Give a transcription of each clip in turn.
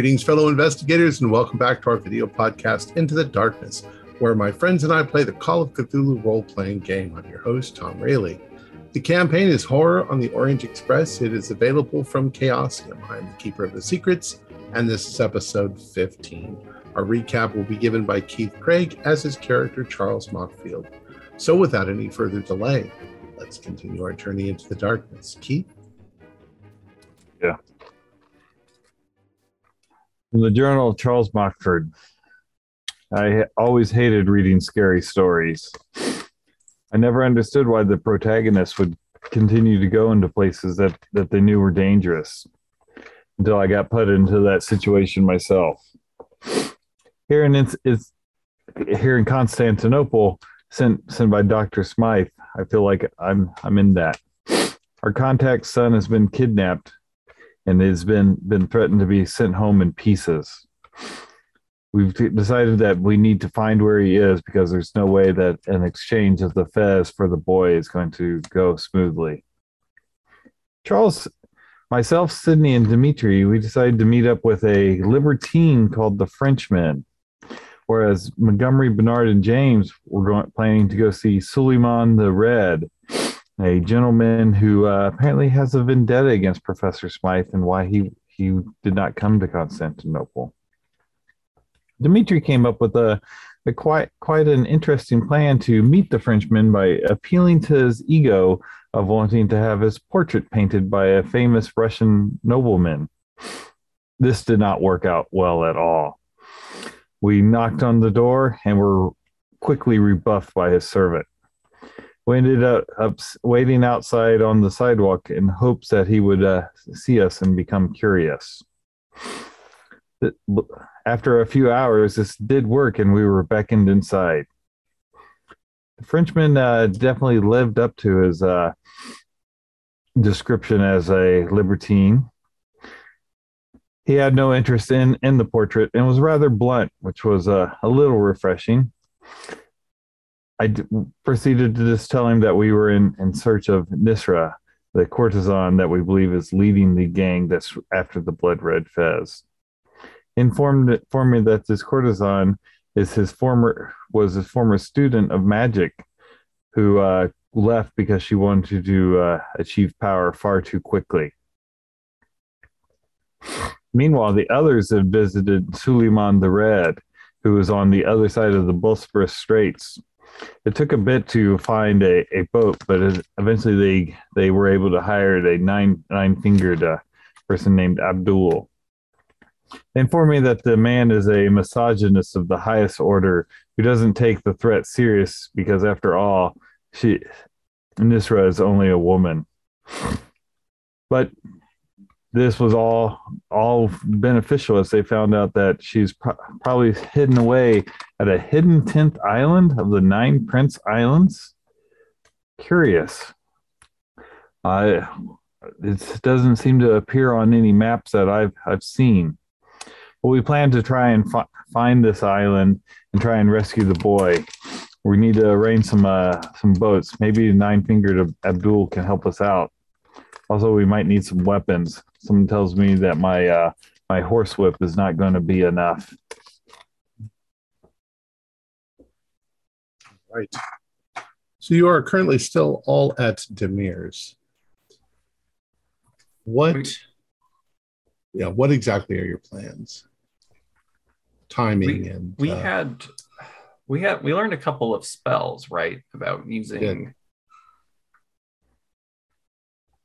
Greetings, fellow investigators, and welcome back to our video podcast, Into the Darkness, where my friends and I play the Call of Cthulhu role playing game. I'm your host, Tom Rayleigh. The campaign is Horror on the Orient Express. It is available from Chaosium. I'm the Keeper of the Secrets, and this is episode 15. Our recap will be given by Keith Craig as his character, Charles Mockfield. So, without any further delay, let's continue our journey into the darkness. Keith? Yeah. From the Journal of Charles Mockford. I always hated reading scary stories. I never understood why the protagonists would continue to go into places that, that they knew were dangerous until I got put into that situation myself. Here in it's, here in Constantinople, sent sent by Dr. Smythe, I feel like I'm I'm in that. Our contact's son has been kidnapped and has been been threatened to be sent home in pieces we've decided that we need to find where he is because there's no way that an exchange of the fez for the boy is going to go smoothly. Charles, myself, Sydney, and Dimitri, we decided to meet up with a libertine called the Frenchman, whereas Montgomery, Bernard, and James were going, planning to go see Suleiman the Red, a gentleman who uh, apparently has a vendetta against Professor Smythe and why he, he did not come to Constantinople. Dimitri came up with a, a quite quite an interesting plan to meet the Frenchman by appealing to his ego of wanting to have his portrait painted by a famous Russian nobleman. This did not work out well at all. We knocked on the door and were quickly rebuffed by his servant. We ended up, waiting outside on the sidewalk in hopes that he would uh, see us and become curious after a few hours, this did work and we were beckoned inside. The Frenchman uh, definitely lived up to his uh, description as a libertine. He had no interest in, in the portrait and was rather blunt, which was uh, a little refreshing. I d- proceeded to just tell him that we were in, in search of Nisra, the courtesan that we believe is leading the gang that's after the blood red fez informed informed me that this courtesan is his former was his former student of magic who uh, left because she wanted to uh, achieve power far too quickly. Meanwhile, the others had visited Suleiman the Red, who was on the other side of the Bosporus Straits. It took a bit to find a, a boat, but eventually they they were able to hire a nine nine fingered uh, person named Abdul. They inform me that the man is a misogynist of the highest order who doesn't take the threat serious because, after all, she Nisra is only a woman. But this was all all beneficial as they found out that she's pro- probably hidden away at a hidden tenth island of the nine Prince Islands. Curious. I it doesn't seem to appear on any maps that I've I've seen. But we plan to try and fi- find this island and try and rescue the boy. We need to arrange some uh, some boats. Maybe Nine Fingered Abdul can help us out. Also, we might need some weapons. Someone tells me that my uh, my horsewhip is not going to be enough. Right. So you are currently still all at Demir's. What? Yeah. What exactly are your plans? timing we, and we uh, had we had we learned a couple of spells right about using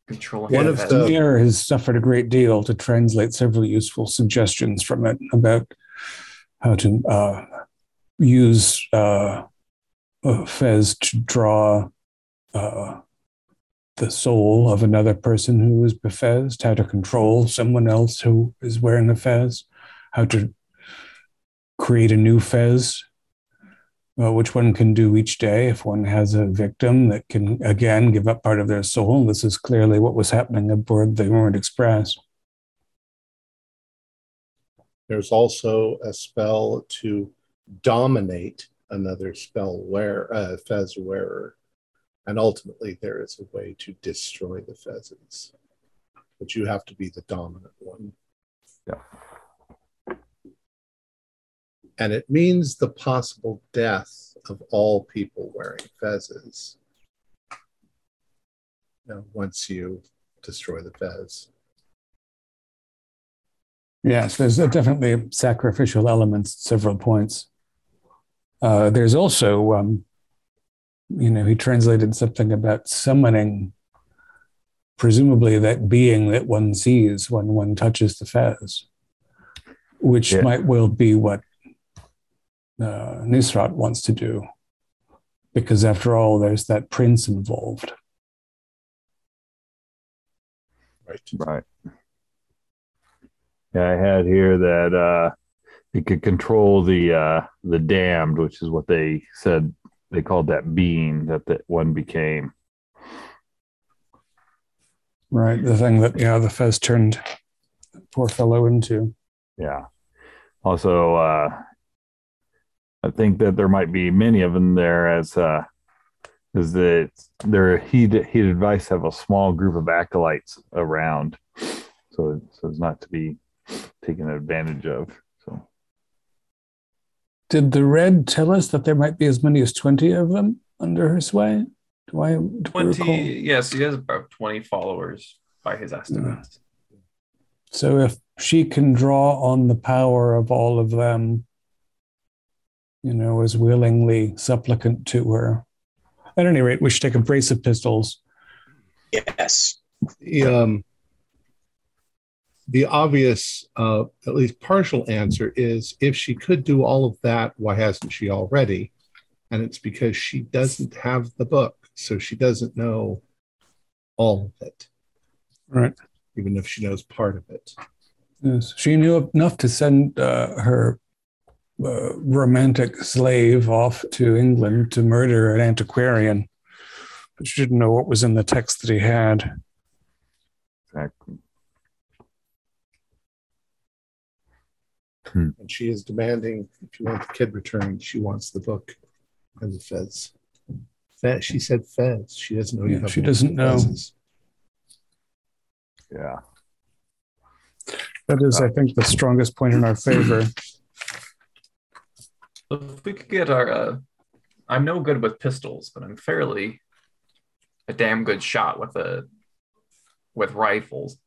controlling One of fez. the- Demir has suffered a great deal to translate several useful suggestions from it about how to uh, use uh, uh, Fez to draw uh, the soul of another person who is befezed, how to control someone else who is wearing a fez, how to create a new fez, uh, which one can do each day if one has a victim that can again give up part of their soul. This is clearly what was happening aboard the Orient Express. there's also a spell to dominate another spell wear uh, fez wearer and ultimately there is a way to destroy the fezzes but you have to be the dominant one and it means the possible death of all people wearing fezzes. You know, once you destroy the fez. Yes, there's definitely sacrificial elements at several points. Uh, there's also, um, you know, he translated something about summoning, presumably that being that one sees when one touches the fez, which Yeah. might well be what uh, Nisrat wants to do. Because after all, there's that prince involved. Right. Right. Yeah, I had here that uh he could control the uh the damned, which is what they said they called that being that that one became. Right. The thing that, yeah, the fez turned poor fellow into. Yeah. Also, uh I think that there might be many of them there as uh is that there he'd he'd advise have a small group of acolytes around so so as not to be taken advantage of. So Did the red tell us that there might be as many as 20 of them under her sway? Do I, do I 20, recall? yes, he has about 20 followers by his estimates. So if she can draw on the power of all of them, you know, as willingly supplicant to her. At any rate, we should take a brace of pistols. Yes. The, um, the obvious, uh, at least partial answer is if she could do all of that, why hasn't she already? And it's because she doesn't have the book, so she doesn't know all of it, Right. even if she knows part of it. Yes. She knew enough to send uh, her uh, romantic slave off to England to murder an antiquarian, but she didn't know what was in the text that he had. exactly. And she is demanding, if you want the kid returned, she wants the book and the fez. Fez. She said fez. She doesn't know you Yeah, she doesn't know. fezzes. Yeah. That is, I think, the strongest point in our favor. So if we could get our, uh, I'm no good with pistols, but I'm fairly a damn good shot with a with rifles.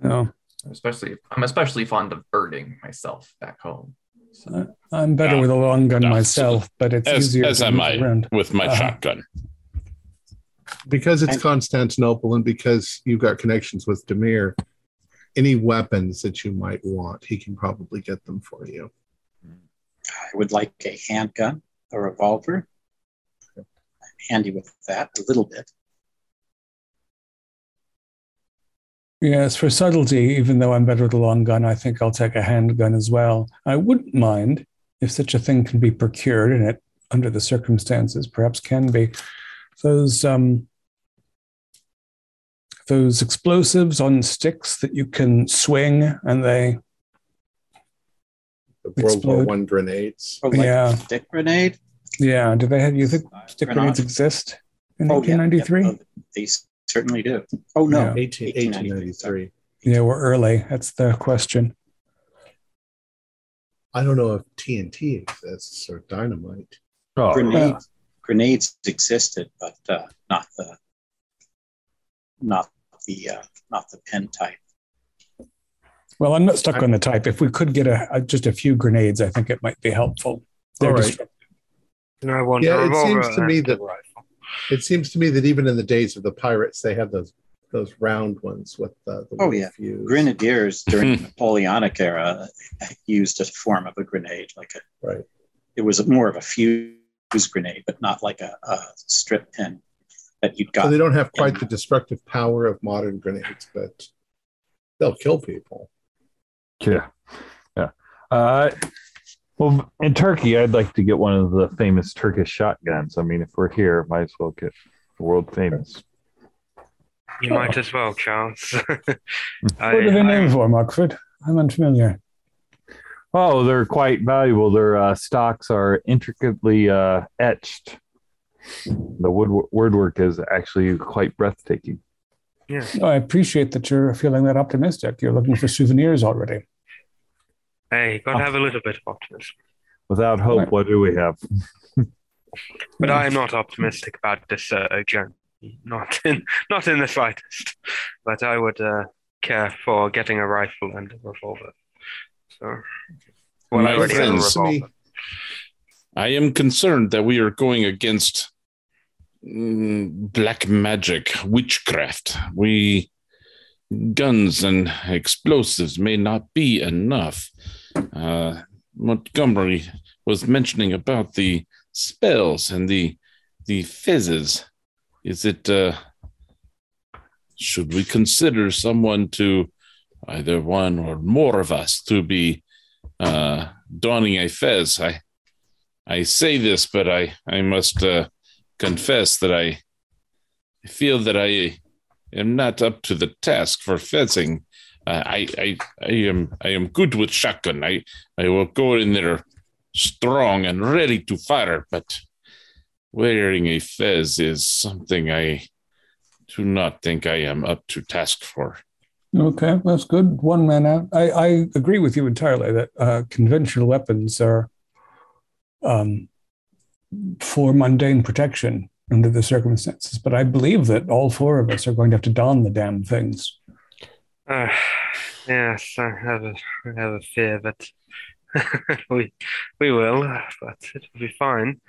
No, Especially, I'm especially fond of birding myself back home. So, I'm better Yeah. with a long gun Yeah. myself, but it's As- easier as to am move I. around. with my Uh-huh. shotgun. because it's Constantinople and because you've got connections with Demir, any weapons that you might want, he can probably get them for you. I would like a handgun, a revolver. I'm handy with that a little bit. Yes, for subtlety, even though I'm better with a long gun, I think I'll take a handgun as well. I wouldn't mind if such a thing can be procured, and it, under the circumstances, perhaps can be. Those um, those explosives on sticks that you can swing, and they The World War One grenades. Oh, like Yeah. stick grenade? yeah. Do they have? You think Uh, stick grenade? grenades exist in Oh, yeah, 1893? yeah, oh, they certainly do. Oh, no. Yeah. 18, 1893. Yeah, we're early. That's the question. I don't know if TNT exists or dynamite. Oh, Grenades, grenades existed, but uh, not the not the uh, not the pen type. Well, I'm not stuck on the type. If we could get a, a just a few grenades, I think it might be helpful. They're All right. destructive. And I want Yeah, it seems to me that- rifle. It seems to me that even in the days of the pirates, they had those those round ones with uh, the Oh, yeah. fuse. Grenadiers during the Napoleonic era used a form of a grenade, like a Right. it was more of a fuse grenade, but not like a, a strip pin that you'd So they don't have quite the destructive power of modern grenades, but they'll kill people. Yeah. Yeah. Uh, well, in Turkey, I'd like to get one of the famous Turkish shotguns. I mean, if we're here, might as well get world famous. You might as well, Charles. I, What are they named for, Markford? I'm unfamiliar. Oh, they're quite valuable. Their uh, stocks are intricately uh, etched. The wood wordwork is actually quite breathtaking. Yeah. Oh, I appreciate that you're feeling that optimistic. You're looking for souvenirs already. Hey, gotta have a little bit of optimism. Without hope, Right. what do we have? But I am not optimistic about this uh, journey. Not in not in the slightest. But I would uh, care for getting a rifle and a revolver. So, well, I already have a friends, to me- revolver. I am concerned that we are going against black magic, witchcraft. We guns and explosives may not be enough. Uh, Montgomery was mentioning about the spells and the the fezzes. Is it? Uh, should we consider someone to either one or more of us to be uh, donning a fez? I I say this, but I I must uh, confess that I feel that I am not up to the task for fencing. Uh, I I I am I am good with shotgun. I I will go in there strong and ready to fire, but wearing a fez is something I do not think I am up to task for. Okay, that's good. One man out. I, I agree with you entirely that uh, conventional weapons are um, for mundane protection under the circumstances. But I believe that all four of us are going to have to don the damn things. Uh, yes, I have a I have a fear that we we will, but it will be fine.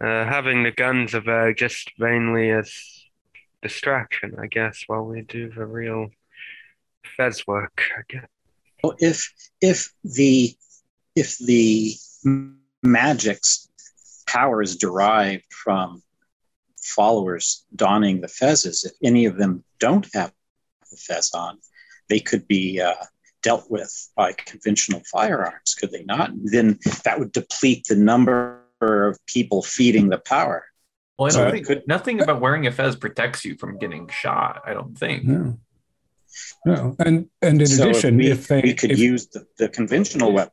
Uh, having the guns are there just mainly as distraction, I guess, while we do the real fez work. I guess. Well, if if the if the magic's power is derived from followers donning the fezzes, if any of them don't have the fez on, they could be uh, dealt with by conventional firearms, could they not? Then that would deplete the number of people feeding the power. Well, I So don't think could- nothing about wearing a fez protects you from getting shot. I don't think. No. No. And and in so addition, if we, if they we could if- use the, the conventional weapon.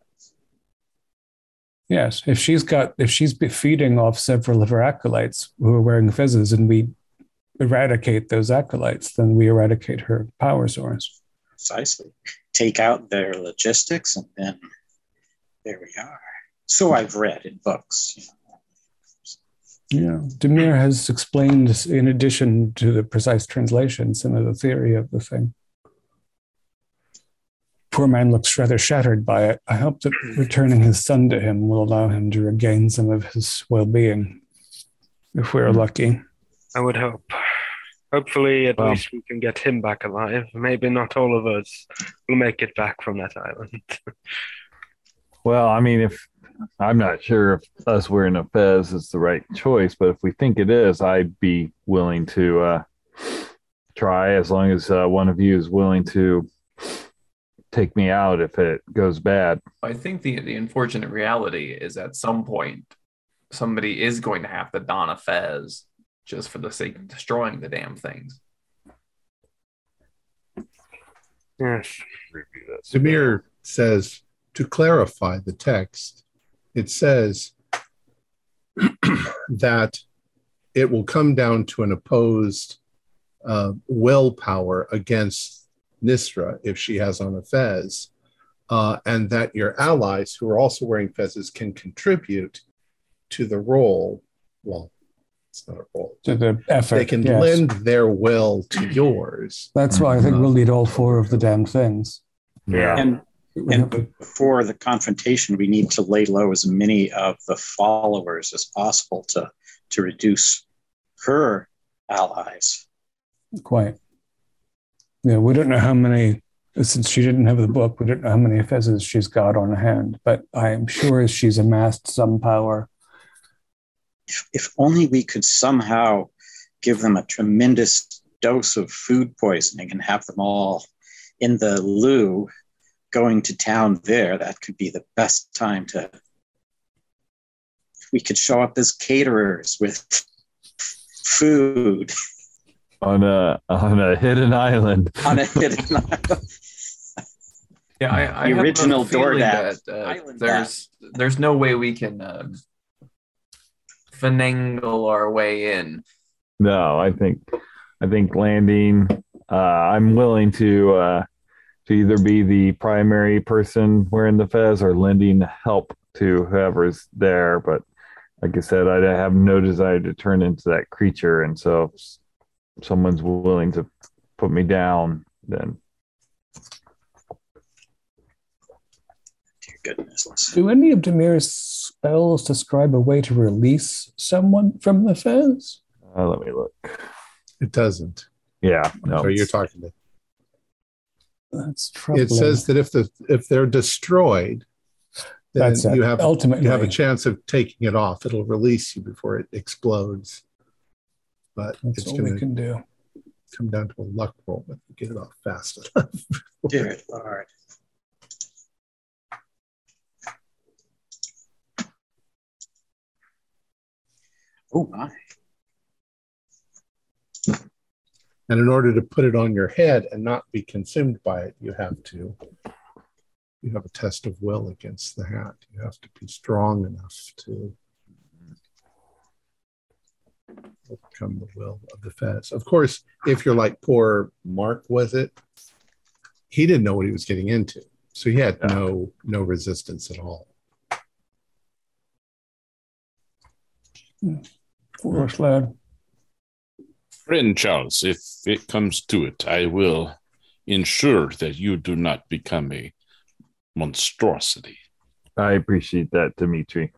Yes, if she's got if she's feeding off several of her acolytes who are wearing fezzes, and we eradicate those acolytes, then we eradicate her power source. precisely take out their logistics and then there we are so i've read in books you know. Yeah, Demir has explained, in addition to the precise translation, some of the theory of the thing. Poor man looks rather shattered by it. I hope that returning his son to him will allow him to regain some of his well-being, if we're lucky. I would hope. Hopefully, at Well- least we can get him back alive. Maybe not all of us will make it back from that island. Well, I mean, if I'm not sure if us wearing a fez is the right choice, but if we think it is, I'd be willing to uh, try as long as uh, one of you is willing to take me out if it goes bad. I think the the unfortunate reality is at some point somebody is going to have to don a fez just for the sake of destroying the damn things. yes. Demir says to clarify the text, it says that it will come down to an opposed uh, willpower against Nisra if she has on a fez, uh, and that your allies who are also wearing fezes can contribute to the roll. Well, it's not a roll. To the effort. They can yes. lend their will to yours. That's why I think we'll need all four of the damn things. Yeah. and We And before the confrontation, we need to lay low as many of the followers as possible to, to reduce her allies. Quite. Yeah, we don't know how many, since she didn't have the book, we don't know how many fezzes she's got on hand, but I am sure she's amassed some power. If, if only we could somehow give them a tremendous dose of food poisoning and have them all in the loo going to town there, that could be the best time to. We could show up as caterers with food On a on a hidden island. on a hidden island. Yeah, I, I The original feeling DoorDash, that uh, Island there's there's no way we can um, finagle our way in. No, I think I think landing. Uh, I'm willing to uh, to either be the primary person wearing the fez or lending help to whoever's there. But like I said, I have no desire to turn into that creature. And so if someone's willing to put me down, then Dear goodness. Do any of Demir's spells describe a way to release someone from the fez? uh, let me look. It doesn't. Yeah, no. So you're talking to. That's troubling. It says that if the if they're destroyed, then That's it. you have Ultimately, you have a chance of taking it off. It'll release you before it explodes. But that's it's all going we to can do. come down to a luck roll if you get it off fast enough. Dear Lord. Oh my. And in order to put it on your head and not be consumed by it, you have to you have a test of will against the hat. You have to be strong enough to overcome the will of the fez. Of course, if you're like poor Mark was it, he didn't know what he was getting into. So he had Yeah. no no resistance at all. Foolish lad. Friend Charles, if it comes to it, I will ensure that you do not become a monstrosity. I appreciate that, Dimitri.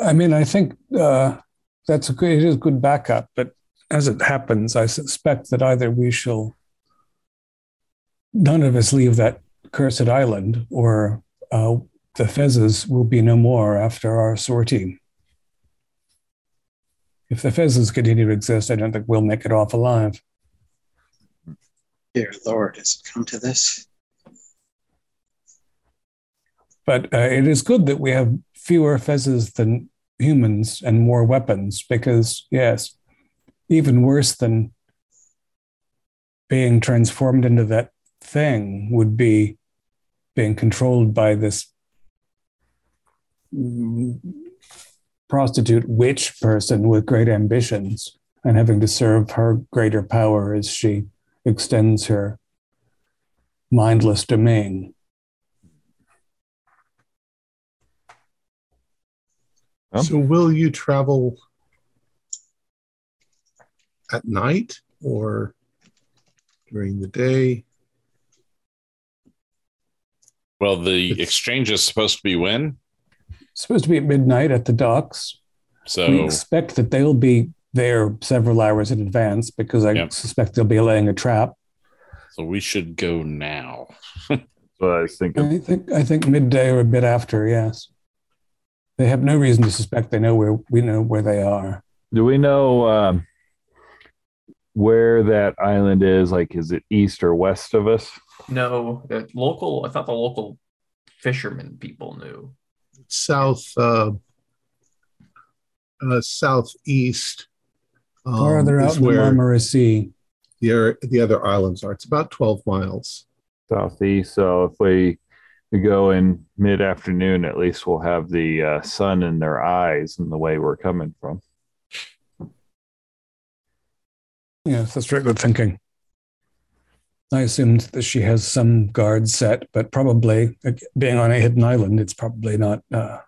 I mean, I think uh, that's a good, it is good backup, but as it happens, I suspect that either we shall, none of us leave that cursed island, or uh, the Fezzes will be no more after our sortie. If the Fezzes continue to exist, I don't think we'll make it off alive. Dear Lord, has it come to this? But uh, it is good that we have fewer Fezzes than humans and more weapons, because, yes, even worse than being transformed into that thing would be being controlled by this prostitute witch person with great ambitions and having to serve her greater power as she extends her mindless domain. Well. So will you travel at night or during the day? Well, the It's- exchange is supposed to be when? supposed to be at midnight at the docks. So we So expect that they'll be there several hours in advance because I Yep. suspect they'll be laying a trap. so we should go now. That's what I was thinking. I think I think midday or a bit after. Yes, they have no reason to suspect they know where we know where they are. Do we know um, where that island is? Like, is it east or west of us? No, the local. I thought the local fishermen people knew. South, uh, uh, southeast. um, Farther out is in the where Marmara Sea. the, the other islands are. It's about 12 miles. Southeast. So if we, we go in mid afternoon, at least we'll have the uh, sun in their eyes and the way we're coming from. Yes, that's very good thinking. I assumed that she has some guards set, but probably being on a hidden island, it's probably not uh, a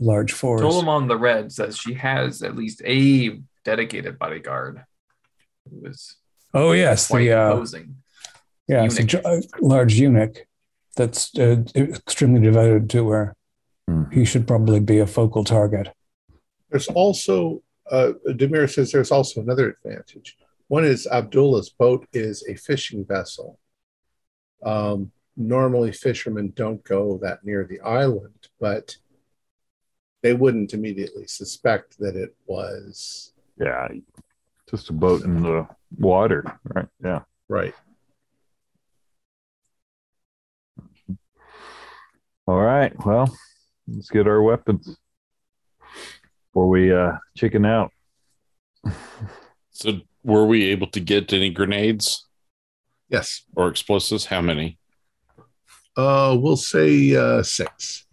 large force. Told on the red says she has at least a dedicated bodyguard who is Oh yes, quite the uh, imposing. Yeah, it's a, eunuch. gi- a large eunuch that's uh, extremely devoted to her. Mhm. He should probably be a focal target. There's also, uh, Demir says there's also another advantage. One is Abdullah's boat is a fishing vessel. Um, normally, fishermen don't go that near the island, but they wouldn't immediately suspect that it was Yeah, just a boat in the water, right? Yeah. right. All right. Well, let's get our weapons before we uh, chicken out. So were we able to get any grenades Yes. or explosives? How many? Uh, we'll say uh, six.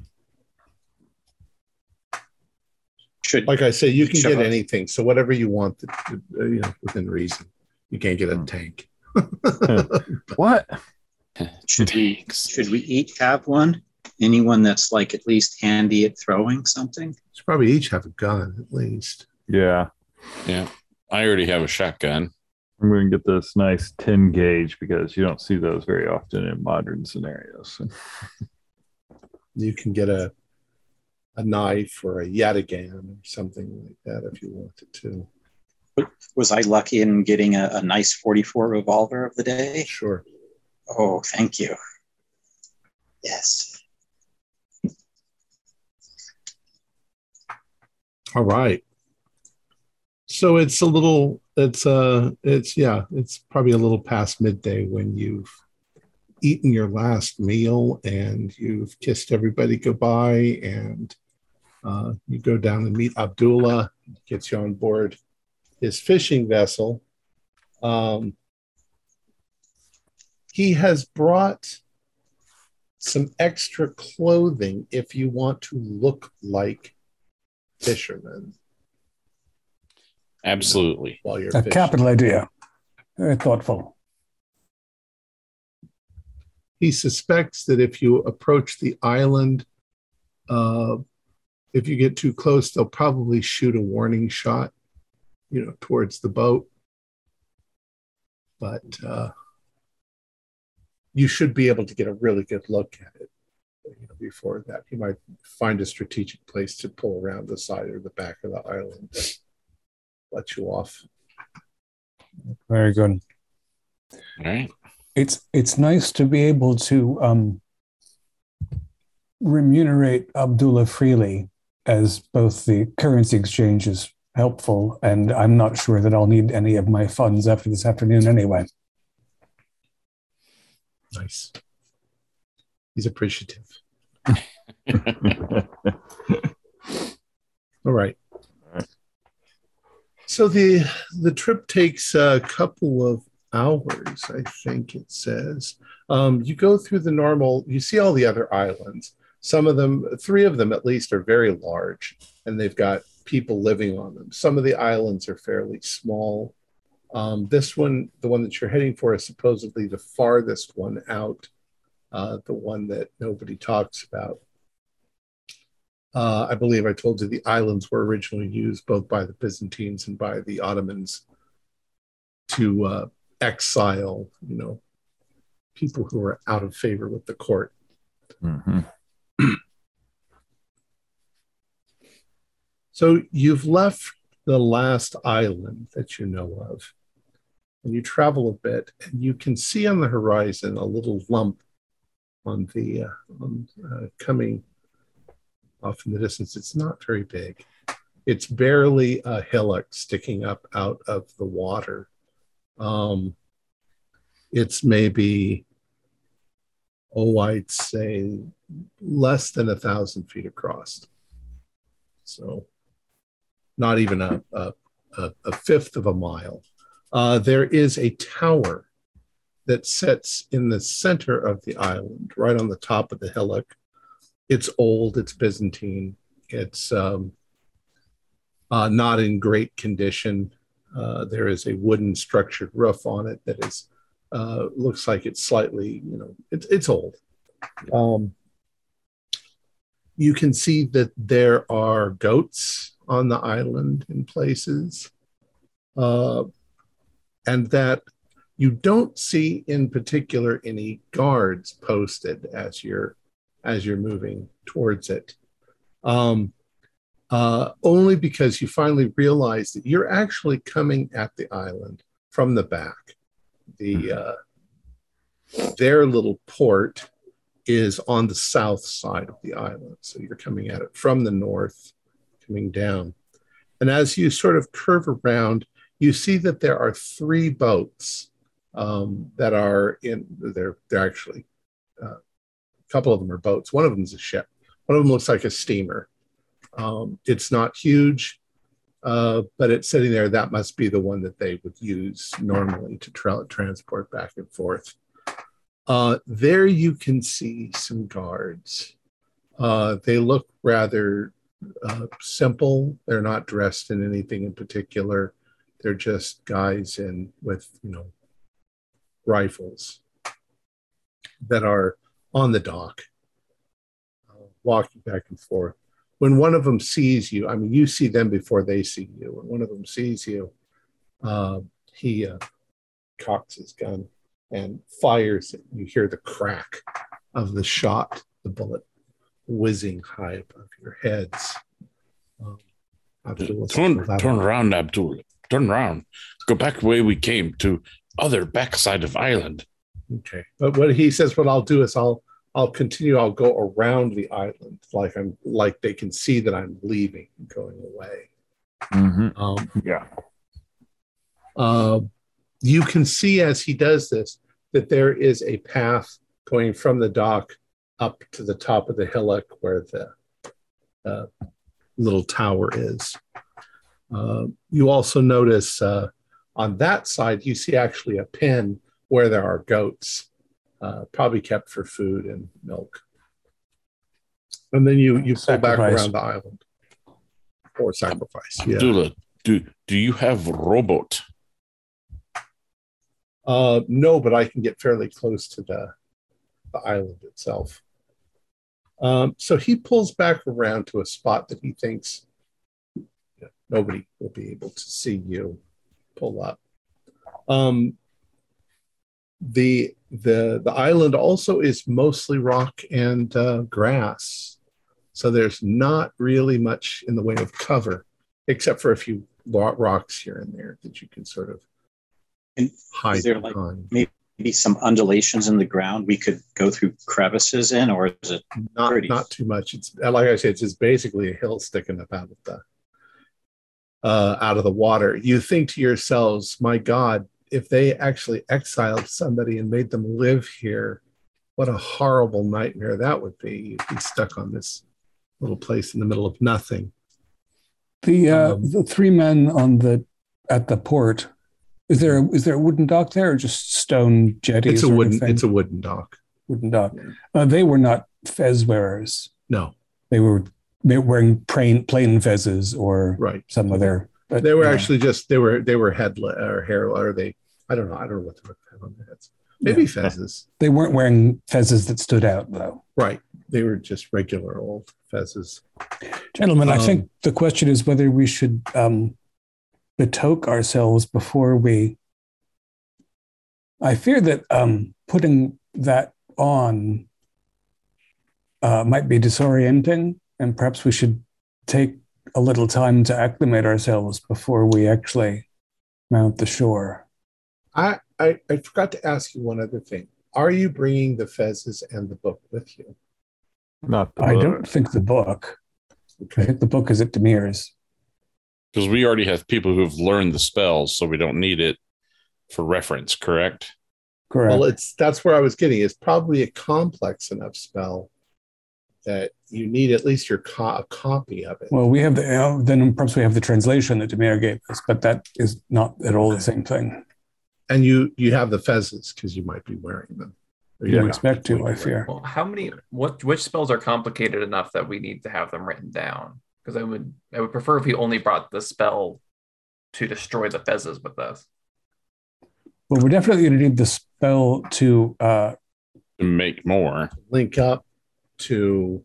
Should Like I say, you can Sure. get anything. So whatever you want, that, uh, you know, within reason. You can't get a Hmm. tank. What? Should we should we each have one? Anyone that's like at least handy at throwing something? Should probably each have a gun at least. Yeah. Yeah. I already have a shotgun. I'm going to get this nice 10 gauge because you don't see those very often in modern scenarios. You can get a a knife or a yatagan or something like that if you wanted to. Was I lucky in getting a, a nice 44 revolver of the day? Sure. Oh, thank you. Yes. All right. So it's a little it's uh it's yeah, it's probably a little past midday when you've eaten your last meal and you've kissed everybody goodbye and uh, you go down and meet Abdullah, gets you on board his fishing vessel. Um, he has brought some extra clothing if you want to look like fishermen Absolutely. while you're A fishing. capital idea. Very thoughtful. he suspects that if you approach the island, uh, if you get too close, they'll probably shoot a warning shot, you know, towards the boat. But uh, you should be able to get a really good look at it you know, before that. You might find a strategic place to pull around the side or the back of the island, that let you off. Very good. All right. It's it's nice to be able to um, remunerate Abdullah freely, as both the currency exchange is helpful, and I'm not sure that I'll need any of my funds after this afternoon anyway. Nice. He's appreciative. All right. So the the trip takes a couple of hours, I think it says. Um, you go through the normal. You see all the other islands. Some of them, three of them at least, are very large, and they've got people living on them. Some of the islands are fairly small. Um, this one, the one that you're heading for, is supposedly the farthest one out, uh, the one that nobody talks about. Uh, I believe I told you the islands were originally used both by the Byzantines and by the Ottomans to uh, exile, you know, people who were out of favor with the court. Mhm. So you've left the last island that you know of, and you travel a bit, and you can see on the horizon a little lump on the uh, on, uh, coming off in the distance. It's not very big. It's barely a hillock sticking up out of the water. Um, it's maybe, oh, I'd say less than a thousand feet across. So, not even a, a, a, fifth of a mile. Uh, there is a tower that sits in the center of the island, right on the top of the hillock. It's old, it's Byzantine, it's um, uh, not in great condition. Uh, there is a wooden structured roof on it that is uh, looks like it's slightly, you know, it's it's old. Um, you can see that there are goats on the island in places, uh, and that you don't see in particular any guards posted as you're as you're moving towards it. Um, uh, only because you finally realize that you're actually coming at the island from the back. The uh, their little port is on the south side of the island, so you're coming at it from the north, coming down. And as you sort of curve around, you see that there are three boats um, that are in. They're they're actually uh, a couple of them are boats. One of them is a ship. One of them looks like a steamer. Um, it's not huge, uh, but it's sitting there. That must be the one that they would use normally to tra- transport back and forth. Uh, there you can see some guards. Uh, they look rather uh, simple. They're not dressed in anything in particular. They're just guys in with you know rifles that are on the dock, uh, walking back and forth. When one of them sees you, I mean, you see them before they see you. When one of them sees you, uh, he uh, cocks his gun and fires it. You hear the crack of the shot, the bullet whizzing high above your heads. Um, says, Turn, turn around, Abdul. Turn around. Go back the way we came to other backside of island. Okay. But what he says, what I'll do is I'll I'll continue. I'll go around the island, like I'm like they can see that I'm leaving, going away. Mhm. Um, Yeah. uh, you can see as he does this that there is a path going from the dock up to the top of the hillock where the uh, little tower is. Uh, you also notice uh, on that side, you see actually a pen where there are goats, uh, probably kept for food and milk. And then you you pull back around the island or sacrifice. Yeah. Abdullah, do do you have robot? Uh, no, but I can get fairly close to the, the island itself. Um, so he pulls back around to a spot that he thinks nobody will be able to see you pull up. Um, the the the island also is mostly rock and uh, grass, so there's not really much in the way of cover, except for a few rocks here and there that you can sort of And hide there, like, behind. maybe some undulations in the ground we could go through crevices in, or is it not pretty. not too much. It's like I said, it's just basically a hill sticking up out of the uh, out of the water. You think to yourselves, my God, if they actually exiled somebody and made them live here, what a horrible nightmare that would be. You'd be stuck on this little place in the middle of nothing. The uh, Um, the three men on the at the port. Is there a, is there a wooden dock there or just stone jetty? It's a wooden anything? it's a wooden dock. wooden dock. Uh, they were not fez wearers. No, They were they were wearing plain plain fezzes or right. some other. But They were yeah. actually just they were they were headless or hair or they I don't know I don't know what they have on their heads. Maybe Yeah. fezzes. they weren't wearing fezzes that stood out though. Right. They were just regular old fezzes. Gentlemen, I Um, think the question is whether we should um, betoke ourselves before we. I fear that um, putting that on uh, might be disorienting, and perhaps we should take a little time to acclimate ourselves before we actually mount the shore. I, I, I forgot to ask you one other thing. Are you bringing the fezzes and the book with you? Not the I don't think the book. I Okay. think the book is at Demir's. Because we already have people who have learned the spells, so we don't need it for reference, correct? Correct. Well, it's that's where I was getting. It's probably a complex enough spell that you need at least your co- a copy of it. Well, we have the uh, then perhaps we have the translation that Demir gave us, but that is not at all the same thing. and you you have the fezzes because you might be wearing them. Or You might expect to, I fear. Well, how many? What? Which spells are complicated enough that we need to have them written down? Because I would, I would prefer if we only brought the spell to destroy the fezzes with us. Well, we're definitely going to need the spell to. Uh, To make more. link up to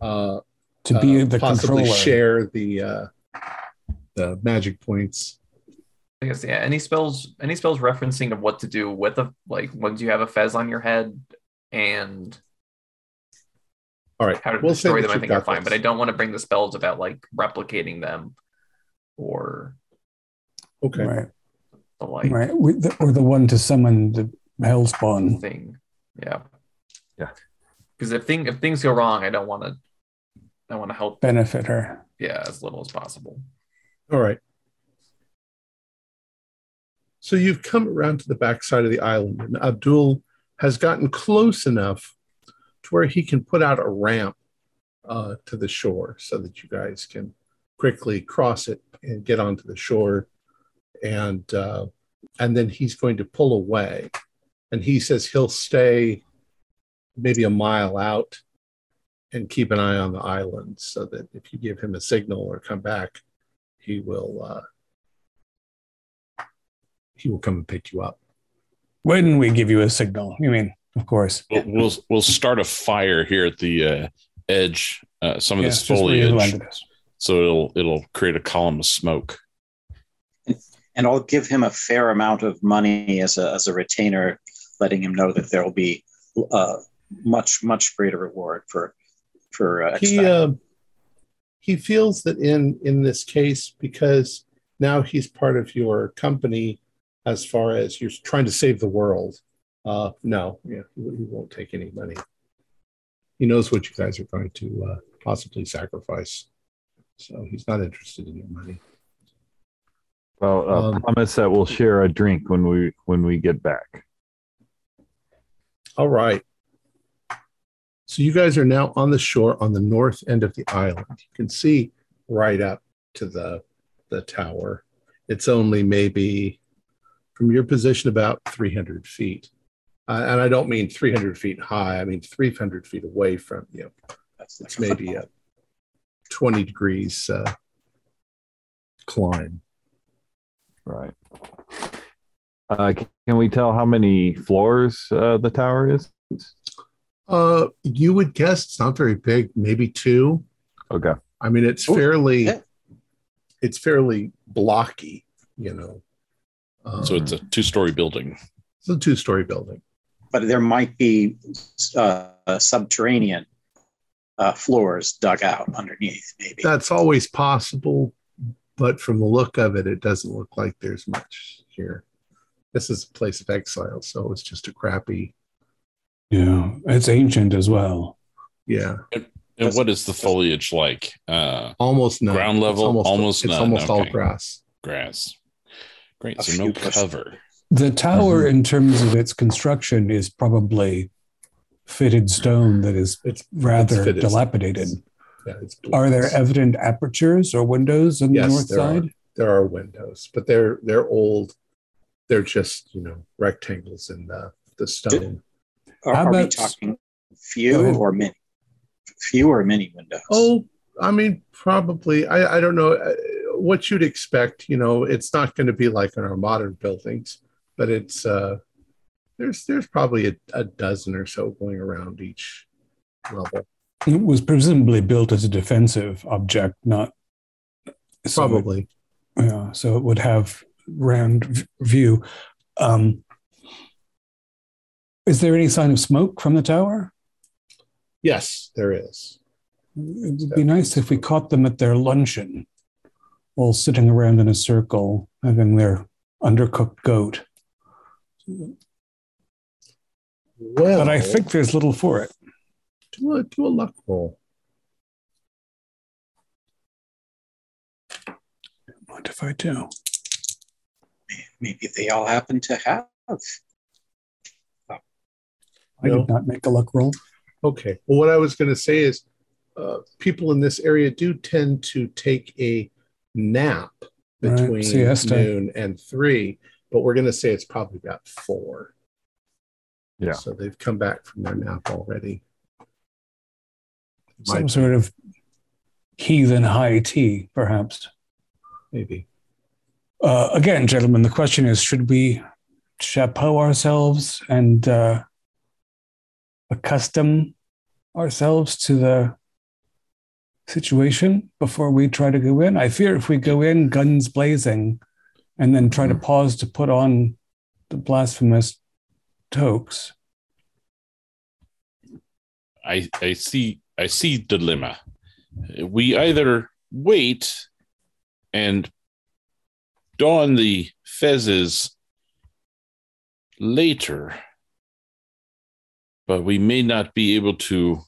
uh, to be uh, the possibly controller. share the uh, the magic points. I guess yeah. Any spells? Any spells referencing of what to do with a like once you have a fez on your head and All right, how to we'll destroy them. I think are got fine, this. but I don't want to bring the spells about like replicating them or Okay, Right, the like right. We, the, or the one to summon the hellspawn. thing. Yeah. Yeah. Because if thing if things go wrong, I don't want to. I want to help. benefit her. Yeah, as little as possible. all right. So you've come around to the backside of the island, and Abdul has gotten close enough to where he can put out a ramp uh, to the shore so that you guys can quickly cross it and get onto the shore. And uh, and then he's going to pull away, and he says he'll stay maybe a mile out and keep an eye on the island so that if you give him a signal or come back, he will uh, he will come and pick you up. When we give you a signal, you mean, of course. We'll we'll, we'll start a fire here at the uh, edge. Uh, some of Yes, this just where you foliage, so it'll it'll create a column of smoke. and I'll give him a fair amount of money as a as a retainer, letting him know that there will be uh, much much greater reward for for uh, he uh, he feels that in in this case because now he's part of your company as far as you're trying to save the world uh no yeah he, he won't take any money. He knows what you guys are going to uh, possibly sacrifice. So he's not interested in your money. Well, uh, Um, promise that we'll share a drink when we when we get back. all right so you guys are now on the shore on the north end of the island. You can see right up to the the tower. It's only maybe from your position about 300 feet. Uh, and i don't mean 300 feet high i mean 300 feet away from you. That's it's maybe a 20 degrees uh, climb. Right. Uh, can we tell how many floors uh, the tower is? Uh you would guess it's not very big maybe two Okay. i mean it's Oh, fairly yeah. it's fairly blocky you know um, So it's a two story building. it's a two-story building but there might be uh, subterranean uh, floors dug out underneath, maybe. That's always possible, but from the look of it, it doesn't look like there's much here. This is a place of exile, so it's just a crappy, Yeah, it's ancient as well. yeah, And That's- what is the foliage like? Uh, almost none. Ground It's level? Almost it's none, almost all grass. grass. Great. A So no few bushes. cover. The tower, Mm-hmm. in terms of its construction, is probably fitted stone that is It's rather fitted. dilapidated. yeah, it's Are there evident apertures or windows on Yes, the north there are. side? there are windows, but they're they're old. They're just you know rectangles in the the stone. Are, How are we talking few or many? Few or many windows? Oh, I mean, probably. I, I don't know uh, what you'd expect. You know, it's not going to be like in our modern buildings, but it's uh, there's there's probably a, a dozen or so going around each level. It was presumably built as a defensive object, not so it- Probably. yeah, so it would have round v- view. Um, is there any sign of smoke from the tower? Yes, there is. It would be nice if we caught them at their luncheon, all sitting around in a circle, having their undercooked goat. Well, But I think there's little for it. do a do a luck roll. What if I do? Maybe they all happen to have. I No. did not make a luck roll. Okay. Well, what I was going to say is, uh, people in this area do tend to take a nap between siesta. noon and three, but we're going to say it's probably about four. Yeah. So they've come back from their nap already. Some Might sort of heathen high tea, perhaps. maybe. Uh, again, gentlemen, the question is should we chapeau ourselves and uh, accustom ourselves to the situation before we try to go in? I fear if we go in guns blazing and then try to mm-hmm. pause to put on the blasphemous tokes. I I see I see dilemma. We either wait and don the fezzes later, but we may not be able to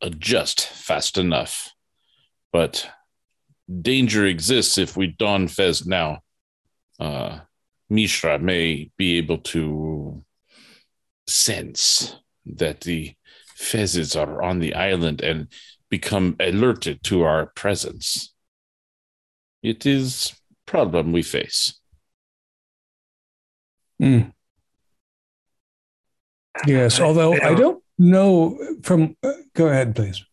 adjust fast enough. But danger exists if we don fez now. Uh, Mishra may be able to sense that the fezzes are on the island and become alerted to our presence. It is problem we face. Hmm. Yes, although I don't know from. Uh, go ahead, please.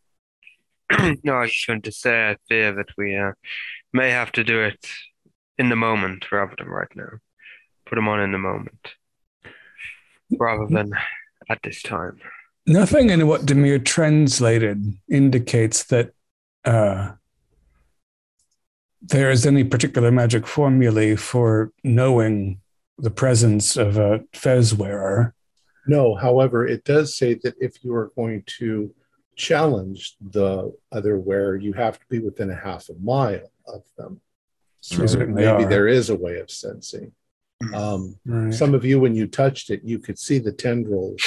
no, I was just going to say I fear that we uh, may have to do it in the moment rather than right now. put them on in the moment, rather than at this time. Nothing in what Demir translated indicates that uh, there is any particular magic formulae for knowing the presence of a fez wearer. No, however, it does say that if you are going to challenge the other wearer, you have to be within a half a mile of them. So We maybe are. there is a way of sensing. Um, Right. some of you, when you touched it, you could see the tendrils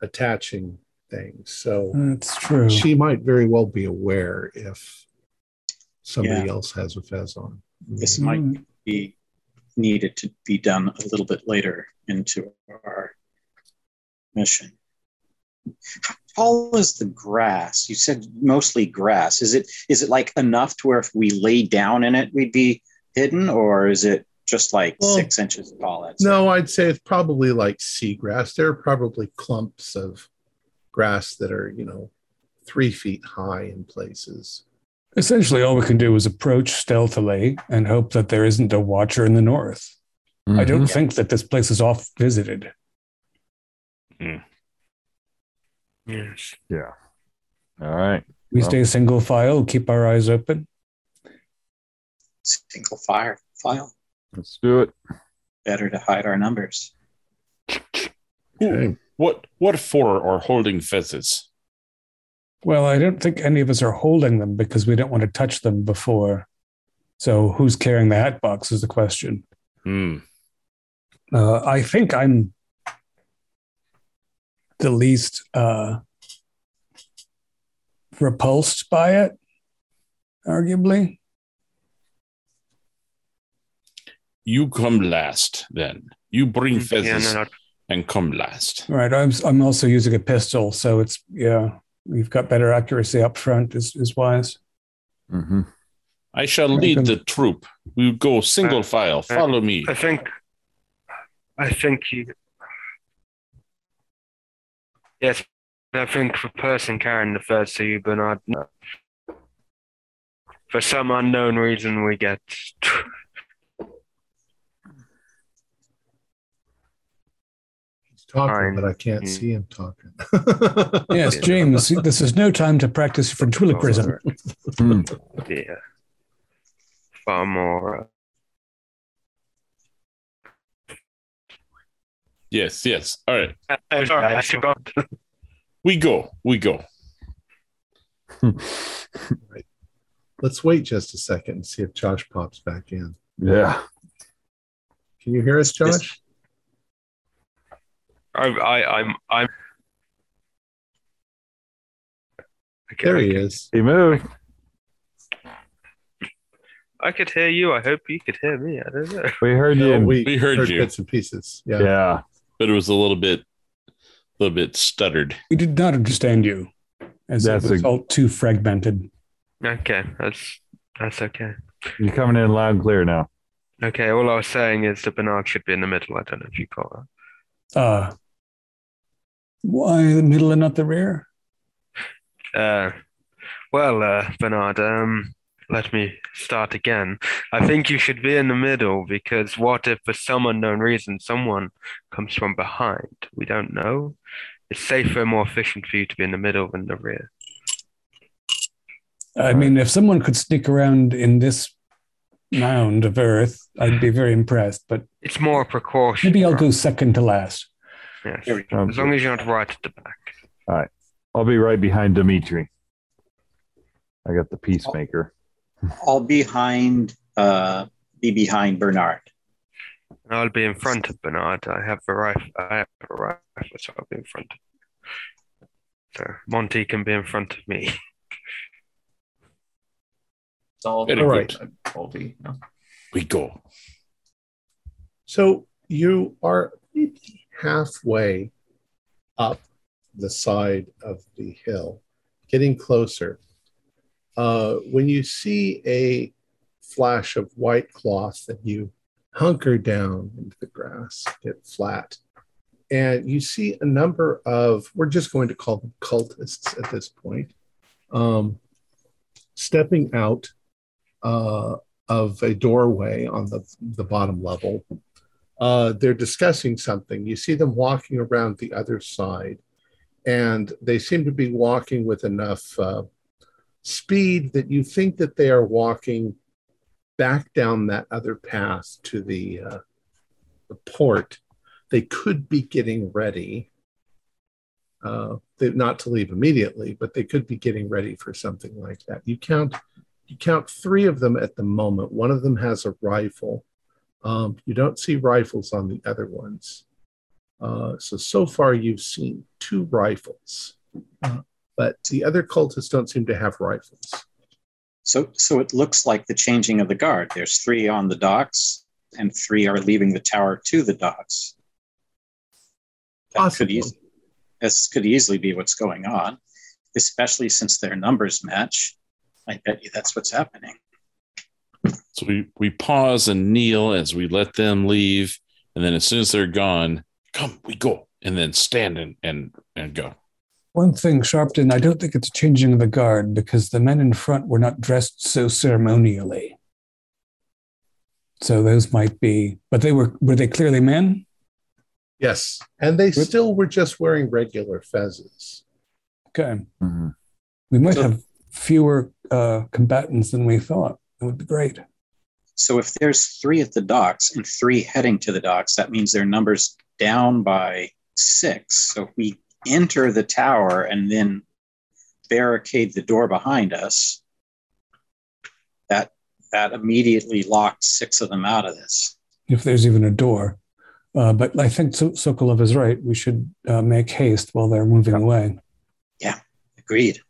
attaching things. So That's true. she might very well be aware if somebody Yeah. else has a fez on. This might be needed to be done a little bit later into our mission. How tall is the grass? You said mostly grass. Is it is it like enough to where if we lay down in it we'd be hidden, or is it just like Well, six inches tall? That's it? No, I'd say it's probably like seagrass. There are probably clumps of grass that are, you know, three feet high in places. Essentially, all we can do is approach stealthily and hope that there isn't a watcher in the north. I don't Mhm. think that this place is off visited. Yes. Yeah. All right. We Well- stay single file, keep our eyes open. single fire file. Let's do it. Better to hide our numbers. Okay. What what for are holding fezzes? Well, I don't think any of us are holding them because we don't want to touch them before. So, who's carrying the hat box is the question. Hmm. Uh, I think I'm the least uh, repulsed by it, arguably. You come last then. You bring Yeah, fezzes no, no. and come last. Right. I'm I'm also using a pistol, so it's yeah. We've got better accuracy up front. Is is wise. hmm I shall lead the troop. We go single Uh, file. Follow me. I think, I think you. Yes, I think the person carrying the fez to you, Bernard. no. For some unknown reason, we get. He's talking, Fine. but I can't Mm. see him talking. Yes, James. This is no time to practice ventriloquism. Yeah. Far more. Yes, yes. All right. oh, sorry, I forgot. We go. We go. Let's wait just a second and see if Josh pops back in. Yeah. Can you hear us, Josh? I, I, I'm, I'm. Okay, There he could- is. He moved. I could hear you. I hope you could hear me. I don't know. We heard you. No, in- we, We heard you. bits and pieces. Yeah. yeah. But it was a little bit a little bit stuttered. We did not understand you, as That's it was a- all too fragmented. Okay, that's that's okay. You're coming in loud and clear now. Okay, all I was saying is the Bernard should be in the middle. I don't know if you caught that. Uh, why the middle and not the rear? that. Uh, well, uh, Bernard, um, let me start again. I think you should be in the middle because what if, for some unknown reason, someone comes from behind? We don't know. It's safer and more efficient for you to be in the middle than the rear. I mean, if someone could sneak around in this mound of earth, I'd be very impressed. But It's more a precaution. maybe I'll go second to last. Yes. There we go. As long as you're not right at the back. All right. I'll be right behind Dimitri. I got the peacemaker. I'll behind uh be behind Bernard. I'll be in front of Bernard. I have a rifle. I have a rifle, so I'll be in front. So Monty can be in front of me. It's all Very All right. Faulty. No. We go. So you are maybe halfway up the side of the hill, getting closer. Uh, when you see a flash of white cloth, and you hunker down into the grass, get flat, and you see a number of, we're just going to call them cultists at this point, um, stepping out uh, of a doorway on the, the bottom level Uh, they're discussing something. You see them walking around the other side, and they seem to be walking with enough uh, speed that you think that they are walking back down that other path to the uh, the port. They could be getting ready. Uh, they, not to leave immediately, but they could be getting ready for something like that. You count, you count three of them at the moment. One of them has a rifle. Um, you don't see rifles on the other ones. Uh, so so far you've seen two rifles, uh, but the other cultists don't seem to have rifles. So, so it looks like the changing of the guard. There's three on the docks, and three are leaving the tower to the docks. That could Possibly. easily, this could easily be what's going on, especially since their numbers match. I bet you that's what's happening. So we, we pause and kneel as we let them leave. And then as soon as they're gone, come, we go. And then stand and, and, and go. One thing, Sharpton, I don't think it's a changing of the guard because the men in front were not dressed so ceremonially. So those might be, but they were, were they clearly men? Yes, and they Good. still were just wearing regular fezzes. Okay. Mhm. We might So- have fewer uh, combatants than we thought. That would be great. So if there's three at the docks and three heading to the docks, that means their numbers down by six. So if we enter the tower and then barricade the door behind us, that that immediately locks six of them out of this. if there's even a door. Uh, but I think so- Sokolov is right. We should uh, make haste while they're moving away. Yeah, agreed.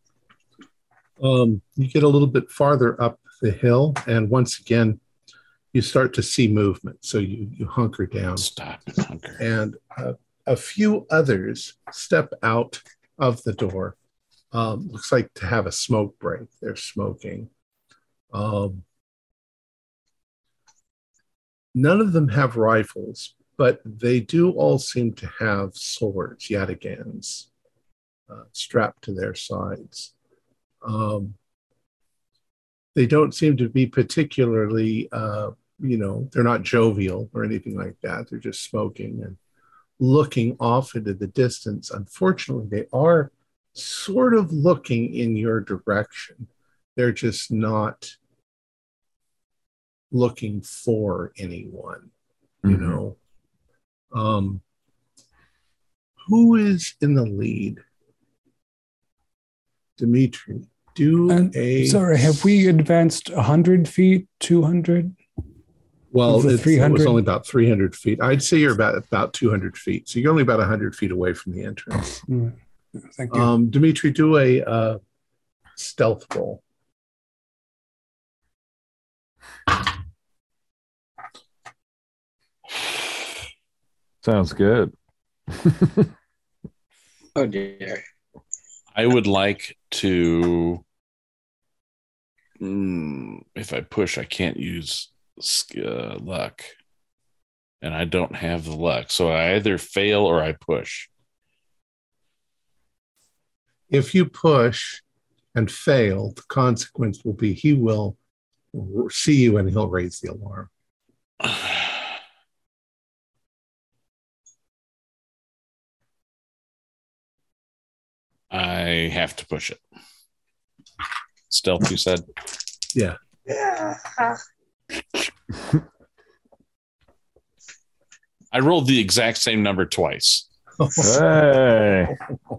Um, you get a little bit farther up the hill, and once again, you start to see movement. So you you hunker down, Stop and hunker. and uh, a few others step out of the door. Um, looks like to have a smoke break. They're smoking. Um, none of them have rifles, but they do all seem to have swords, yatagans, uh, strapped to their sides. Um, they don't seem to be particularly, uh, you know, they're not jovial or anything like that. They're just smoking and looking off into the distance. Unfortunately, they are sort of looking in your direction. They're just not looking for anyone, you Mhm. know. Um, who is in the lead? Dimitri, do And a sorry, have we advanced 100 feet, 200? Well, Of it's, it was only about 300 feet. I'd say you're about about 200 feet. So you're only about 100 feet away from the entrance. Mm, Thank you. Um, Dimitri, do a uh, stealth roll. Sounds good. Oh dear. I would like to. Mm, if I push, I can't use sk- uh, luck, and I don't have the luck. So I either fail or I push. If you push and fail, the consequence will be he will see you and he'll raise the alarm. I have to push it. Stealth, you said. Yeah. Yeah. I rolled the exact same number twice. Hey,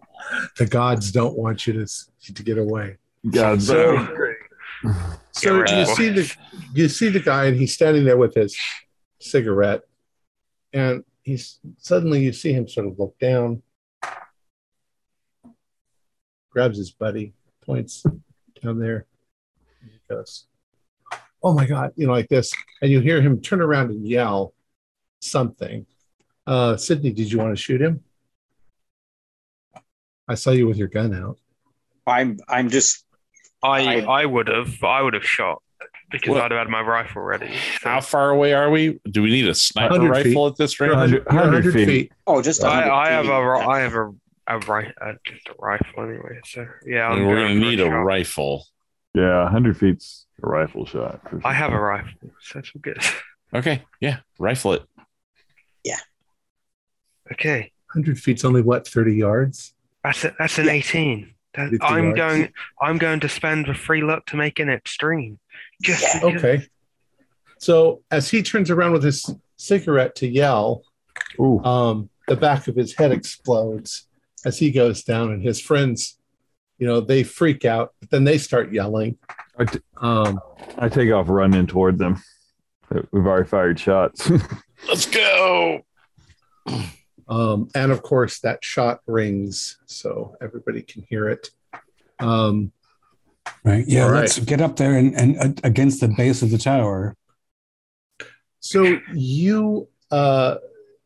the gods don't want you to, to get away. God, So- so great. So Get you ready. see the you see the guy and he's standing there with his cigarette, and he's suddenly you see him sort of look down, grabs his buddy, points down there, and he goes, "Oh my god!" You know, like this, and you hear him turn around and yell something. Uh, Sydney, did you want to shoot him? I saw you with your gun out. I'm I'm just I I- I would have I would have shot because What? I'd have had my rifle ready. So How far away are we? Do we need a sniper 100 feet. rifle at this You're rate? 100, You're 100 feet. oh just a I, hundred I have feet. a have a a ri- uh, just a rifle anyway. So yeah, I'm we're going gonna need a shot. rifle. Yeah, 100 feet's a rifle shot. for I have a rifle, so that's all good. Okay, yeah, rifle it. Yeah. Okay, 100 feet's only what, 30 yards? that's a, that's an Yeah. 18. That, I'm yards. going. I'm going to spend the free luck to make an extreme. Just Yeah. Okay. So as he turns around with his cigarette to yell, Ooh, um, the back of his head explodes as he goes down, and his friends, you know, they freak out, but then they start yelling. I, t- Um, I take off running toward them. We've already fired shots. Let's go. um, and of course, that shot rings, so everybody can hear it. Um, Right. Yeah. All right. Let's get up there and, and uh, against the base of the tower. so you uh,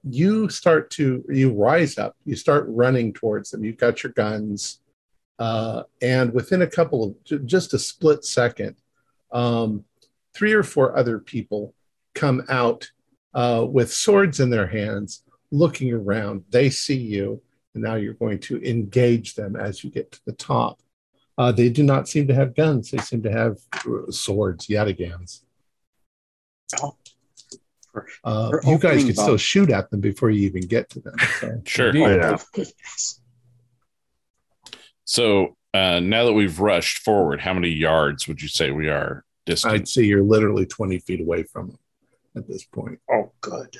you start to you rise up, you start running towards them. You've got your guns, uh, and within a couple of ju- just a split second, um, three or four other people come out uh, with swords in their hands, looking around. They see you, and now you're going to engage them as you get to the top. Uh, they do not seem to have guns. They seem to have uh, swords, yatagans. Oh. Uh, Or you guys opening could still shoot at them before you even get to them. So. Sure. Oh, yeah. So uh, now that we've rushed forward, how many yards would you say we are distant? I'd say you're literally 20 feet away from them at this point. Oh, good.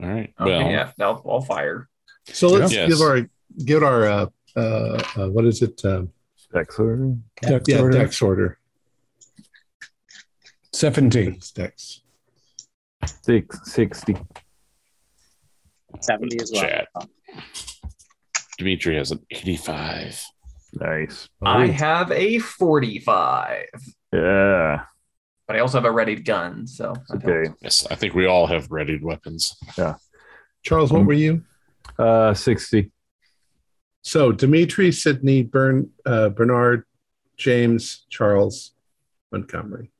All right. Okay, well, yeah, I'll, I'll fire. So let's Yes. give our give our uh, uh, uh, what is it? Um, Dex order. Dex yeah, order. Dex order. 17. It's Dex. Six, 60. 70 as well. Chat. Dimitri has an 85. Nice. I have a 45, Yeah. but I also have a ready gun. So that Okay. Yes, I think we all have readied weapons. Yeah. Charles, what were you? Uh, 60. So Dimitri, Sydney, Bern, uh, Bernard, James, Charles, Montgomery.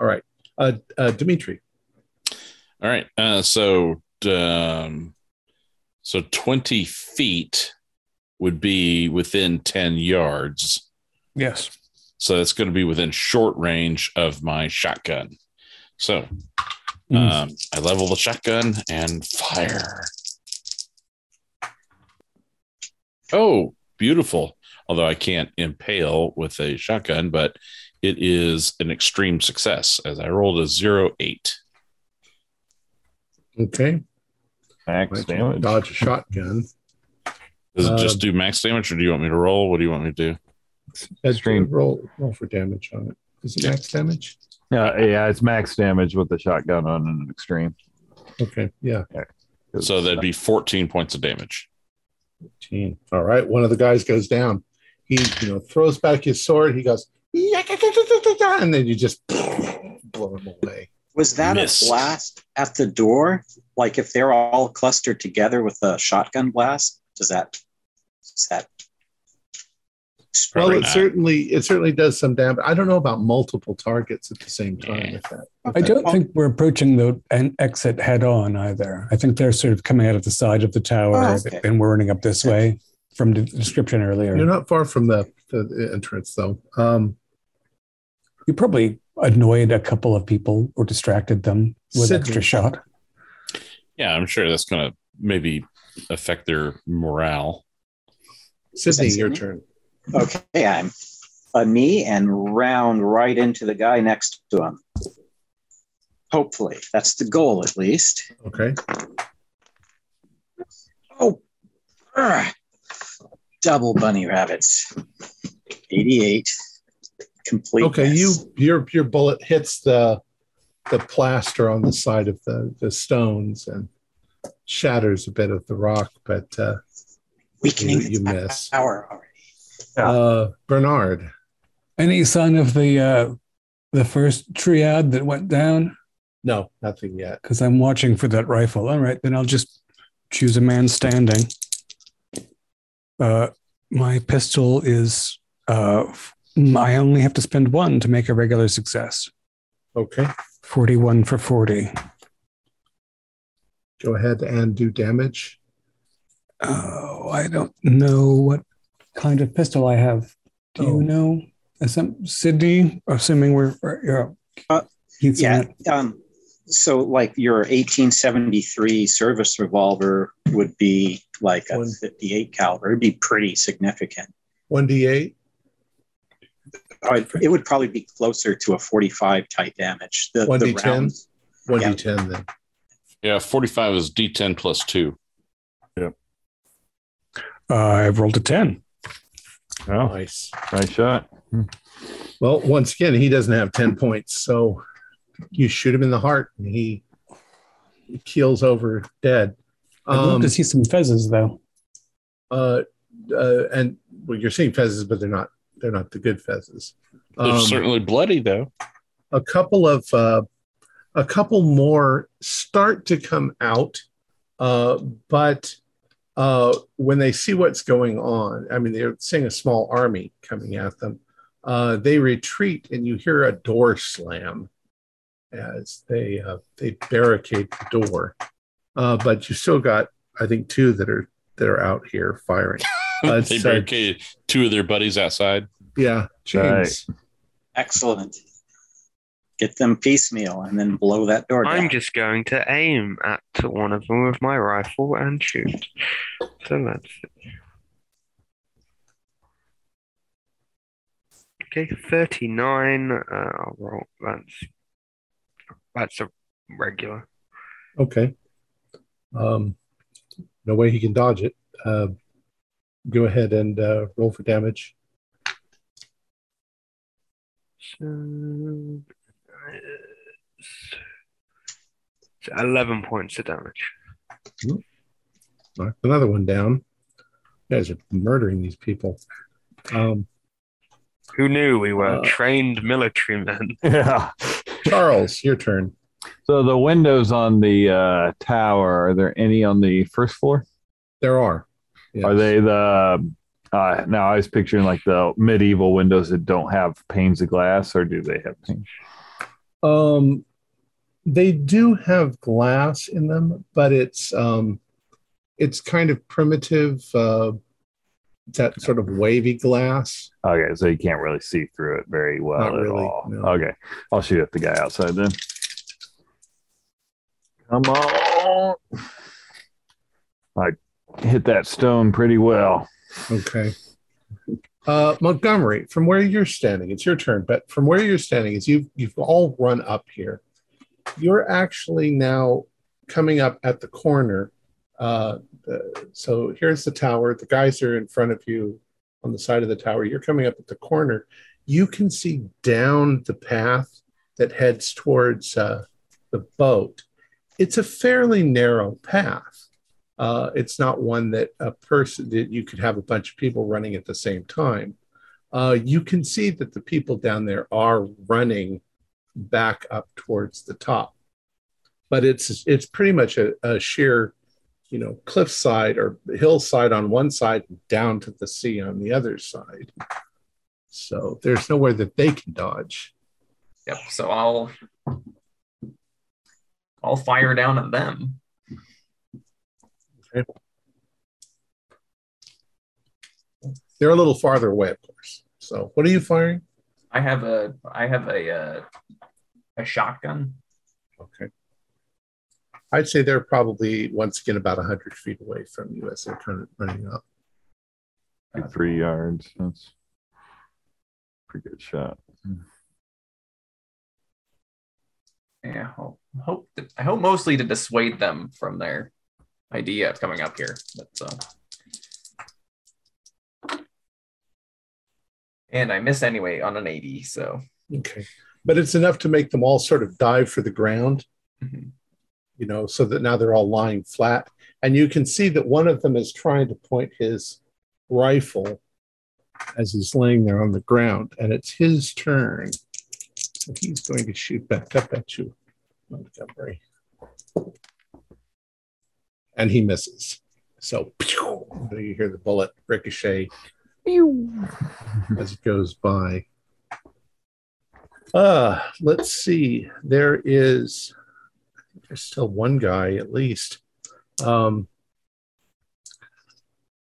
All right, uh, uh, Dimitri. All right. Uh, so, um, so 20 feet would be within 10 yards. Yes. So it's going to be within short range of my shotgun. So Mm. um, I level the shotgun and fire. Oh, beautiful. Although I can't impale with a shotgun, but it is an extreme success as I rolled a zero eight. Okay, Max Might damage. dodge a shotgun. Does it Uh, just do max damage or do you want me to roll? What do you want me to do? Extreme Extreme. roll roll for damage on it. Is it max damage? Yeah, yeah, it's max damage with the shotgun on an extreme. Okay, yeah. So that'd be 14 points of damage. 15. All right. One of the guys goes down. He, you know, throws back his sword. He goes, and then you just blow him away. Was that Miss. a blast at the door? Like if they're all clustered together with a shotgun blast, does that does that Well, it not. certainly it certainly does some damage. I don't know about multiple targets at the same time. Yeah. With that. I don't think we're approaching the an exit head on either. I think they're sort of coming out of the side of the tower Oh, okay. and we're running up this way from the description earlier. You're not far from the, the entrance, though. Um, you probably annoyed a couple of people or distracted them with Sydney. extra shot. Yeah, I'm sure that's going to maybe affect their morale. Sydney, Sydney? your turn. okay? I'm a knee and round right into the guy next to him. Hopefully, that's the goal at least. Okay. Oh, ah. double bunny rabbits. 88. Complete. Okay. You your your bullet hits the the plaster on the side of the the stones and shatters a bit of the rock, but uh, weakening you- you the miss. tower already. uh, Bernard. Any sign of the uh, the first triad that went down? No, nothing yet. Because I'm watching for that rifle. All right, then I'll just choose a man standing. Uh, my pistol is. Uh, f- I only have to spend one to make a regular success. Okay. 41 for 40. Go ahead and do damage. Oh, I don't know what kind of pistol I have. Do Oh. you know? Assum- Sydney, assuming we're, we're- you're Uh, Yeah. Um, So, like your 1873 service revolver would be like a One. 58 caliber. It'd be pretty significant. 1d8. It would probably be closer to a 45 type damage. The, the 1d10? rounds, 1d10 then. Yeah, 45 is D10 plus two. Uh, I've rolled a 10. Oh, Nice. nice shot. Well, once again, he doesn't have 10 points. So you shoot him in the heart and he keels over dead. I'd love Um, to see some fezzes, though. uh, uh, and well, you're seeing fezzes, but they're not they're not the good fezzes. They're Um, certainly bloody, though. a couple of uh, a couple more start to come out, uh, but uh, when they see what's going on, I mean, they're seeing a small army coming at them. Uh, they retreat, and you hear a door slam as they uh, they barricade the door. Uh, but you still got, I think, two that are that are out here firing. Uh, they so- barricaded two of their buddies outside. Yeah, James. excellent. Get them piecemeal and then blow that door down. I'm just going to aim at one of them with my rifle and shoot. So that's it. Okay, 39. Uh, I'll roll. That's, that's a regular. Okay. Um, no way he can dodge it. Uh, go ahead and uh, roll for damage. So, 11 points of damage. Knock another one down. You guys are murdering these people. Um, Who knew we were Uh, trained military men? Yeah. Charles, your turn. So the windows on the uh, tower, are there any on the first floor? There are. Yes. Are they the uh, now I was picturing like the medieval windows that don't have panes of glass, or do they have panes? Um, they do have glass in them, but it's um, it's kind of primitive. Uh, that sort of wavy glass. Okay, so you can't really see through it very well Not at really, all. no. Okay, I'll shoot at the guy outside then. Come on! I hit that stone pretty well. Okay. Uh, Montgomery, from where you're standing, it's your turn. But from where you're standing, is you've you've all run up here. You're actually now coming up at the corner. Uh, the, so here's the tower. The guys are in front of you on the side of the tower. You're coming up at the corner. You can see down the path that heads towards uh, the boat. It's a fairly narrow path. Uh, it's not one that a person that you could have a bunch of people running at the same time. Uh, you can see that the people down there are running back up towards the top, but it's it's pretty much a, a sheer, you know, cliffside or hillside on one side, down to the sea on the other side. So there's nowhere that they can dodge. Yep. So I'll I'll fire down at them. They're a little farther away, of course. So what are you firing? I have a I have a uh, a shotgun. Okay. I'd say they're probably once again about 100 feet away from you as they're kind of running up. Like three yards. That's pretty good shot. Yeah, I'll hope that, I hope mostly to dissuade them from their idea of coming up here. But so, and I miss anyway on an eighty. So Okay. But it's enough to make them all sort of dive for the ground, mhm. you know, so that now they're all lying flat. And you can see that one of them is trying to point his rifle as he's laying there on the ground. And it's his turn. So he's going to shoot back up at you, Montgomery. And he misses. So pew, you hear the bullet ricochet as it goes by. Uh, let's see. There is there's still one guy at least. Um,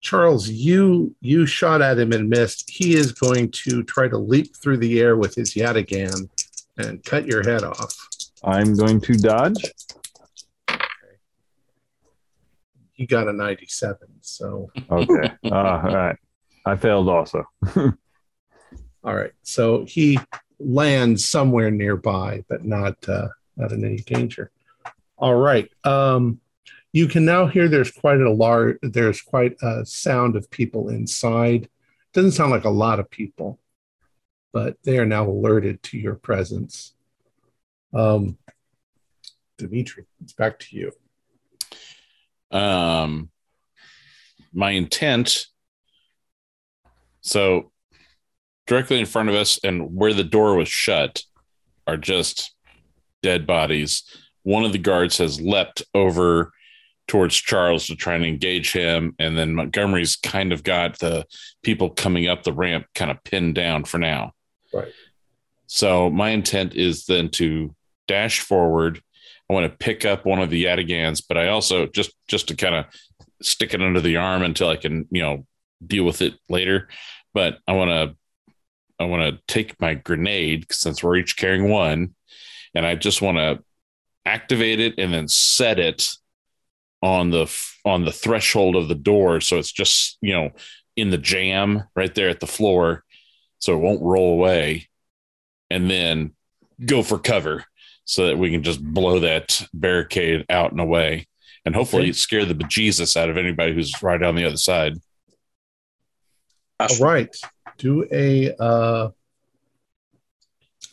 Charles, you you shot at him and missed. He is going to try to leap through the air with his yataghan and cut your head off. I'm going to dodge. He got a 97. So, Okay. uh, all right. I failed also. all right. So he lands somewhere nearby, but not uh, not in any danger. All right. Um, you can now hear there's quite a large there's quite a sound of people inside. Doesn't sound like a lot of people, but they are now alerted to your presence. Um, Dimitri, it's back to you. Um my intent so directly in front of us and where the door was shut are just dead bodies one of the guards has leapt over towards charles to try and engage him and then montgomery's kind of got the people coming up the ramp kind of pinned down for now Right. so my intent is then to dash forward I want to pick up one of the Yatagans, but I also just just to kind of stick it under the arm until I can, you know, deal with it later. But I want to I want to take my grenade since we're each carrying one, and I just want to activate it and then set it on the on the threshold of the door, so it's just you know in the jam right there at the floor, so it won't roll away, and then go for cover so that we can just blow that barricade out and away and hopefully scare the bejesus out of anybody who's right on the other side. All right. Do a uh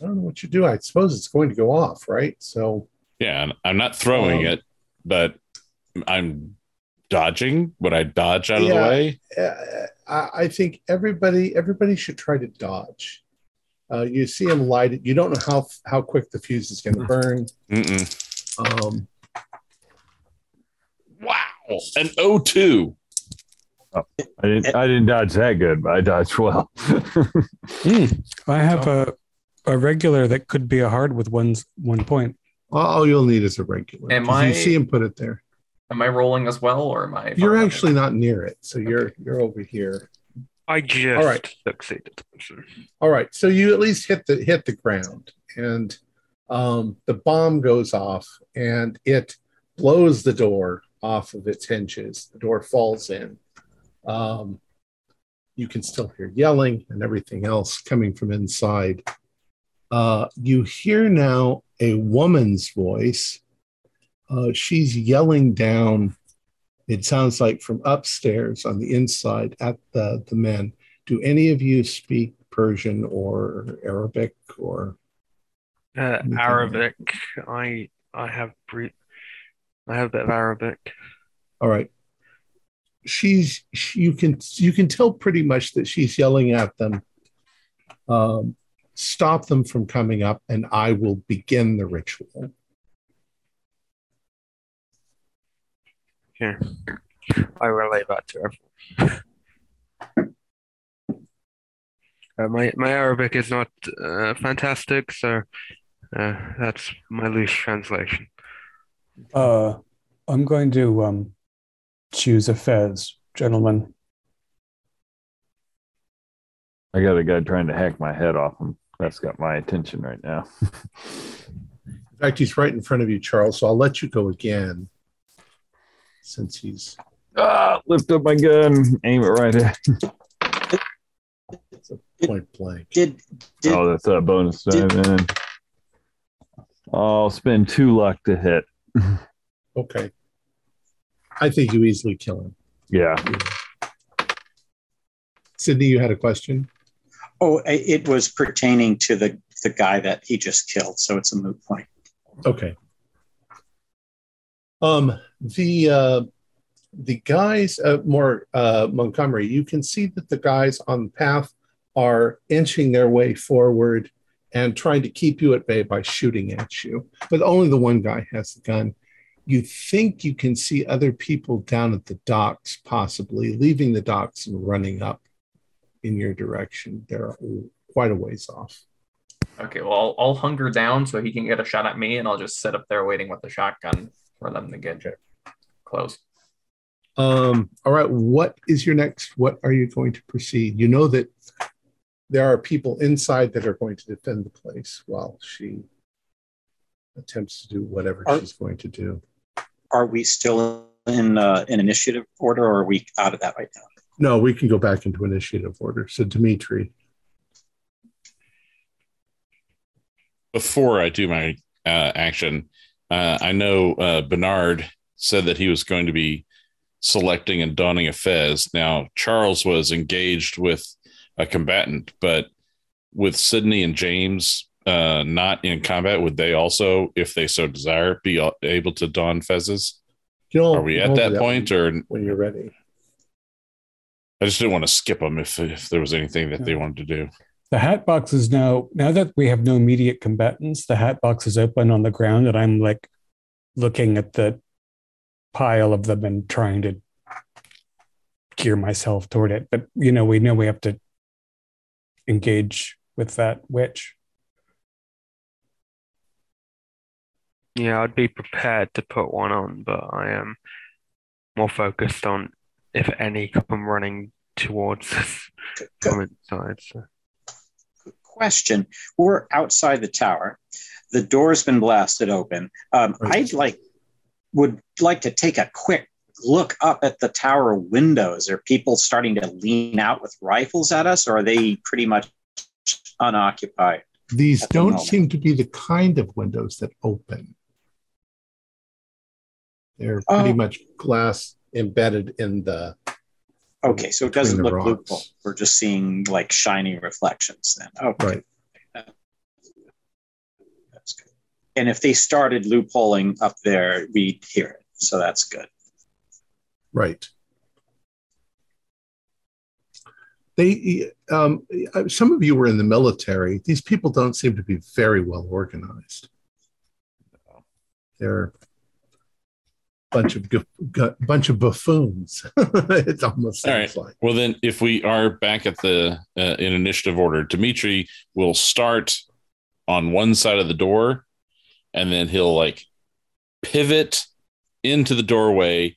I don't know what you do. I suppose it's going to go off, right? So Yeah, I'm not throwing Um, it, but I'm dodging. Would I dodge out of the way? uh, I, I think everybody everybody should try to dodge. Uh, you see him light it. You don't know how how quick the fuse is going to burn. Um, Wow, an O2. I didn't. I didn't dodge that good, but I dodged well. I have a a regular that could be a hard with one one point. all you'll need is a regular. Am 'cause I- You see him put it there. Am I rolling as well, or am I? You're actually not near it, so you're you're over here. I just All right. succeeded. All right, so you at least hit the hit the ground, and um, the bomb goes off, and it blows the door off of its hinges. The door falls in. Um, you can still hear yelling and everything else coming from inside. Uh, you hear now a woman's voice. Uh, she's yelling down. It sounds like from upstairs on the inside at the, the men. Do any of you speak Persian or Arabic or Uh, like- Arabic. I I have bre- I have a bit of Arabic. all right? She's she, you can you can tell pretty much that she's yelling at them. Um, stop them from coming up, and I will begin the ritual. Here, I relay that to everyone. Uh, my my Arabic is not uh, fantastic, so uh, that's my loose translation. Uh, I'm going to um, choose a fez, gentlemen. I got a guy trying to hack my head off him. That's got my attention right now. In fact, he's right in front of you, Charles. So I'll let you go again, since he's ah, lift up my gun, aim it right at. Did, point blank. did, did Oh, that's a bonus die, did- man. I'll spend two luck to hit. Okay, I think you easily kill him. Yeah. Sydney, you had a question. oh, it was pertaining to the the guy that he just killed, so it's a moot point. Okay. Um, the uh, the guys, uh, more uh, Montgomery, you can see that the guys on the path are inching their way forward and trying to keep you at bay by shooting at you. But only the one guy has the gun. You think you can see other people down at the docks, possibly leaving the docks and running up in your direction. They're quite a ways off. Okay, well, I'll, I'll hunger down so he can get a shot at me, and I'll just sit up there waiting with the shotgun for them to get close. Um, all right, what is your next? What are you going to proceed? You know that there are people inside that are going to defend the place while she attempts to do whatever Are- she's going to do. Are we still in uh, in initiative order, or are we out of that right now? No, we can go back into initiative order. So Dimitri, Before I do my uh, action, uh, I know uh, Bernard said that he was going to be selecting and donning a fez. Now, Charles was engaged with a combatant, but with Sydney and James uh, not in combat, would they also, if they so desire, be able to don fezzes? you know, Are we at that point, when, or when you're ready? I just didn't want to skip them if if there was anything that they wanted to do. The hat box is now now that we have no immediate combatants, the hat box is open on the ground, and I'm like looking at the pile of them and trying to gear myself toward it. But you know, we know we have to engage with that witch. Yeah, I'd be prepared to put one on, but I am more focused on if any come running towards us from inside. So. Question: We're outside the tower. The door's been blasted open. Um, Right. I'd like would like to take a quick look up at the tower windows. Are people starting to lean out with rifles at us, or are they pretty much unoccupied? These the don't seem to be the kind of windows that open. They're pretty Oh. much glass embedded in the. Okay, so it doesn't look rocks. loophole. We're just seeing like shiny reflections then. Okay. Right. That's good. And if they started loopholing up there, we'd hear it. So that's good. Right. They, um, some of you were in the military. These people don't seem to be very well organized. They're a bunch of bunch of buffoons. it almost All sounds like. Well, then, if we are back at the uh, in initiative order, Dimitri will start on one side of the door, and then he'll like pivot into the doorway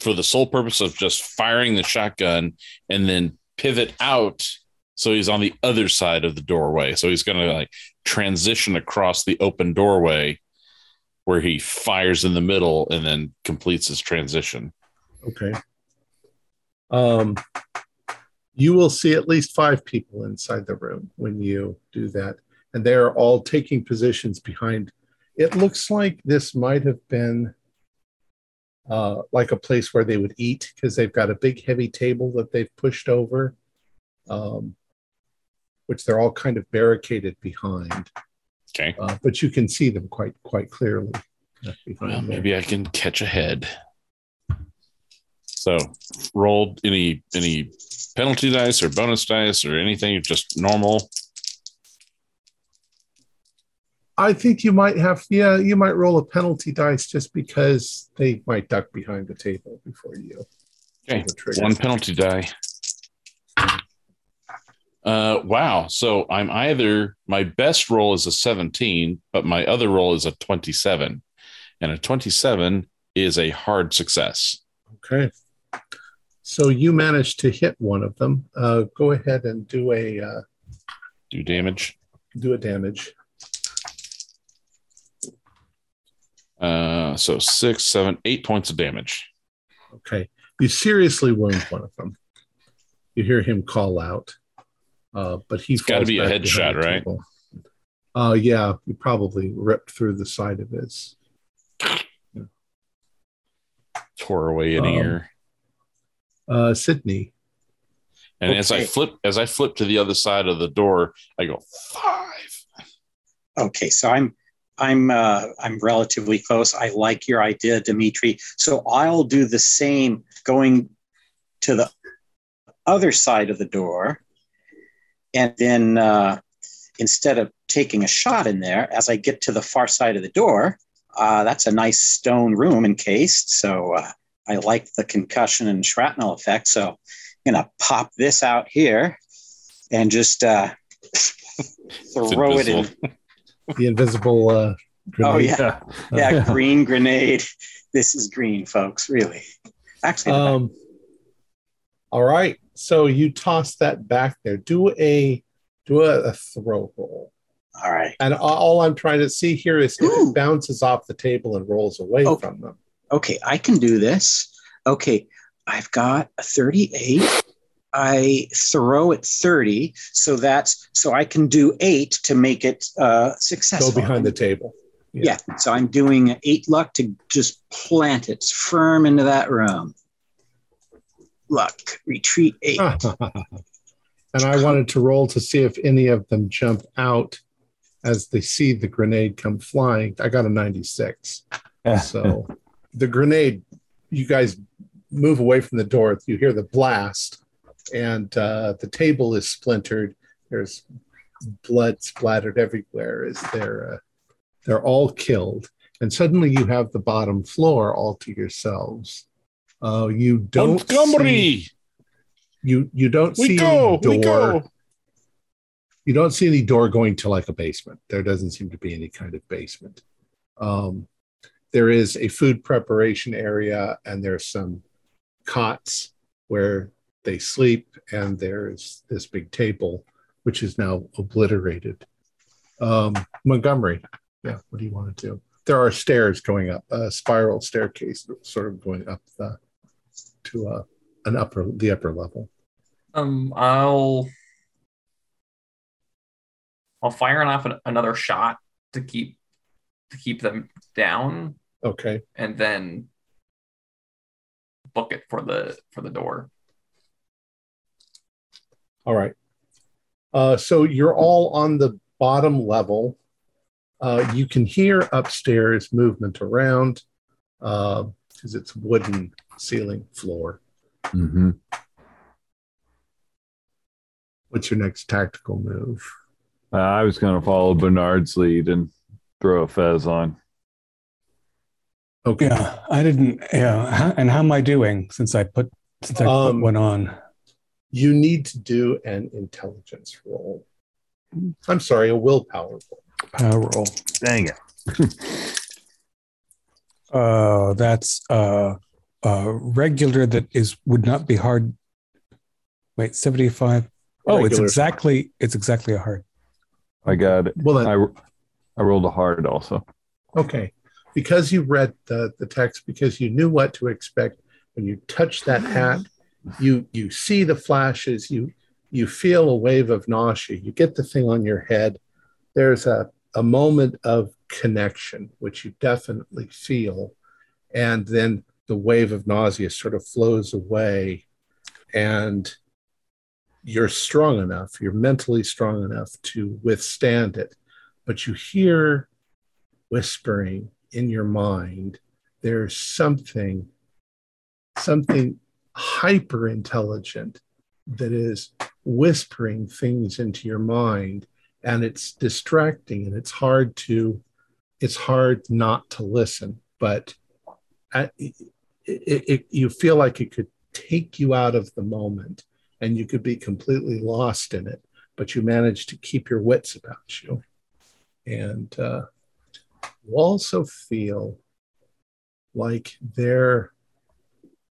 for the sole purpose of just firing the shotgun, and then pivot out so he's on the other side of the doorway. So he's going to like transition across the open doorway where he fires in the middle and then completes his transition. Okay. Um, you will see at least five people inside the room when you do that, and they are all taking positions behind. It looks like this might have been uh, like a place where they would eat because they've got a big heavy table that they've pushed over, um, which they're all kind of barricaded behind. Okay. Uh, but you can see them quite quite clearly. Well, maybe I can catch a head. So, rolled any any penalty dice or bonus dice or anything, just normal. I think you might have, yeah, you might roll a penalty dice just because they might duck behind the table before you. Okay, pull the trigger. one penalty die. Uh, wow. So I'm either my best roll is a 17, but my other roll is a 27, and a 27 is a hard success. Okay. So you managed to hit one of them. Uh, go ahead and do a uh, Do damage. do a damage. Uh, so six, seven, eight points of damage. Okay. You seriously wound one of them. You hear him call out, uh, but he It's gotta be a headshot, the right? Uh, yeah, he probably ripped through the side of his. Tore away an Um, ear. Uh, Sydney. And as I flip, as I flip to the other side of the door, I go five. Okay, so I'm I'm uh, I'm relatively close. I like your idea, Dimitri. So I'll do the same, going to the other side of the door, and then uh, instead of taking a shot in there, as I get to the far side of the door, uh, that's a nice stone room encased. So uh, I like the concussion and shrapnel effect. So I'm gonna pop this out here and just uh, throw it in. the invisible uh Oh grenade. yeah, yeah, green grenade. This is green, folks. Really, actually, Um all right. So you toss that back there. Do a do a, a throw roll. All right. And all I'm trying to see here is if Ooh. it bounces off the table and rolls away Oh. from them. Okay, I can do this. Okay, I've got a 38. I throw at 30, so that's so I can do eight to make it uh, Go behind the table. Yeah. so I'm doing eight luck to just plant it firm into that room. Luck, retreat eight. and I wanted to roll to see if any of them jump out as they see the grenade come flying. I got a 96. So the grenade, you guys move away from the door. You hear the blast, and uh, the table is splintered. There's blood splattered everywhere as they're uh, they're all killed. And suddenly you have the bottom floor all to yourselves. Uh, you don't see, Montgomery, you you don't we see go, any door. we go. You don't see any door going to like a basement. There doesn't seem to be any kind of basement. Um, there is a food preparation area, and there's some cots where they sleep, and there's this big table, which is now obliterated. Um, Montgomery, yeah, what do you want to do? There are stairs going up, a spiral staircase, sort of going up the, to a, an upper, the upper level. Um, I'll I'll fire off an, another shot to keep to keep them down, Okay. and then book it for the for the door. All right. Uh, so you're all on the bottom level. Uh, you can hear upstairs movement around because it's wooden ceiling floor. hmm What's your next tactical move? Uh, I was going to follow Bernard's lead and throw a fez on. Okay. Yeah, I didn't. Yeah, how, and how am I doing since I put since I Um, put one on? You need to do an intelligence roll. I'm sorry, a willpower roll. Power roll. Dang it. Uh, that's uh, uh, regular. That is would not be hard. Wait, seventy five. Oh, it's exactly. It's exactly a hard. I got it. Well, then, I, I rolled a hard also. Okay. Because you read the, the text, because you knew what to expect when you touch that hat, you you see the flashes, you you feel a wave of nausea, you get the thing on your head. There's a, a moment of connection, which you definitely feel. And then the wave of nausea sort of flows away. And you're strong enough, you're mentally strong enough to withstand it. But you hear whispering in your mind there's something something hyper intelligent that is whispering things into your mind and it's distracting and it's hard to it's hard not to listen but it, it, you feel like it could take you out of the moment and you could be completely lost in it but you manage to keep your wits about you and uh, you also feel like there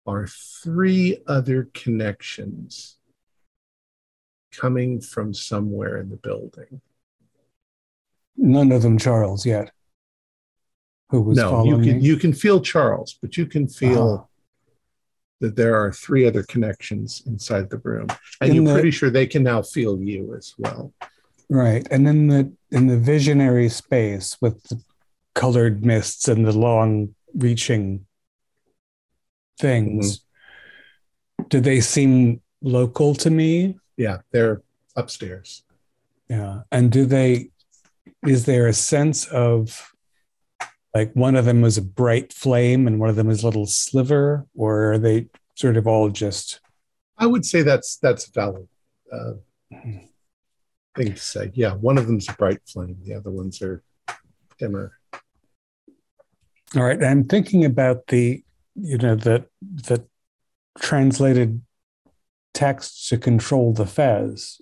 are three other connections coming from somewhere in the building. None of them Charles yet. Who was no, you can me? you can feel Charles, but you can feel Ah. that there are three other connections inside the room, and In you're the- pretty sure they can now feel you as well. Right. And in the in the visionary space with the colored mists and the long reaching things, do they seem local to me? Yeah, they're upstairs. Yeah. And do they is there a sense of like one of them was a bright flame and one of them was a little sliver, or are they sort of all just I would say that's that's valid uh, thing to say. Yeah, one of them's a bright flame, the other ones are dimmer. All right, I'm thinking about the, you know, the the translated text to control the fez.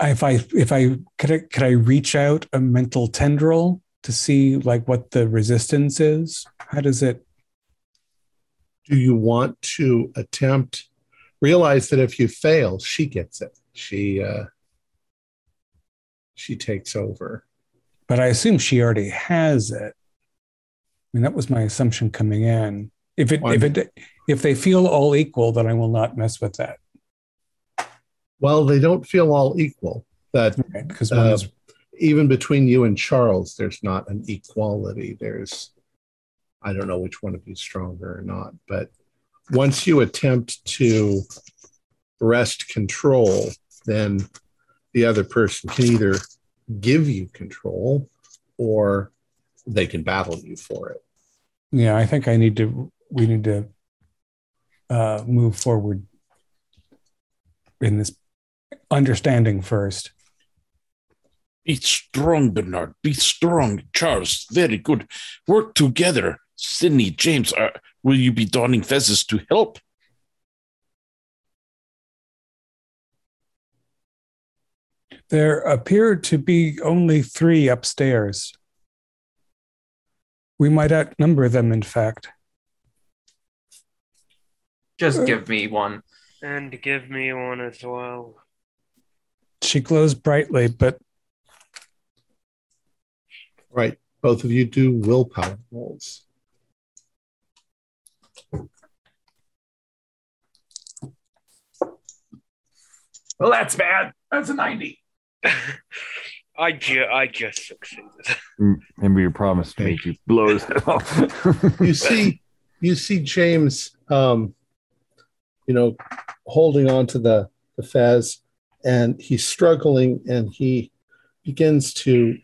If I if I could I could I reach out a mental tendril to see like what the resistance is? How does it? Do you want to attempt? Realize that if you fail, she gets it. She uh, she takes over. But I assume she already has it. I mean, that was my assumption coming in. If it, if it, if they feel all equal, then I will not mess with that. Well, they don't feel all equal. That Because one uh, is even between you and Charles, there's not an equality. There's, I don't know which one of you is stronger or not, but once you attempt to wrest control, then the other person can either give you control or they can battle you for it. Yeah, I think I need to. We need to uh, move forward in this understanding first. Be strong, Bernard. Be strong. Charles, very good. Work together. Sydney, James, uh, will you be donning fezzes to help? There appear to be only three upstairs. We might outnumber them, in fact. Just give me one. And give me one as well. She glows brightly, but Right. Both of you do willpower rolls. Well, that's bad. That's a 90. I, ju- I just succeeded. Maybe you promised to me you blows it off. you see you see james um you know holding on to the the fez and he's struggling and he begins to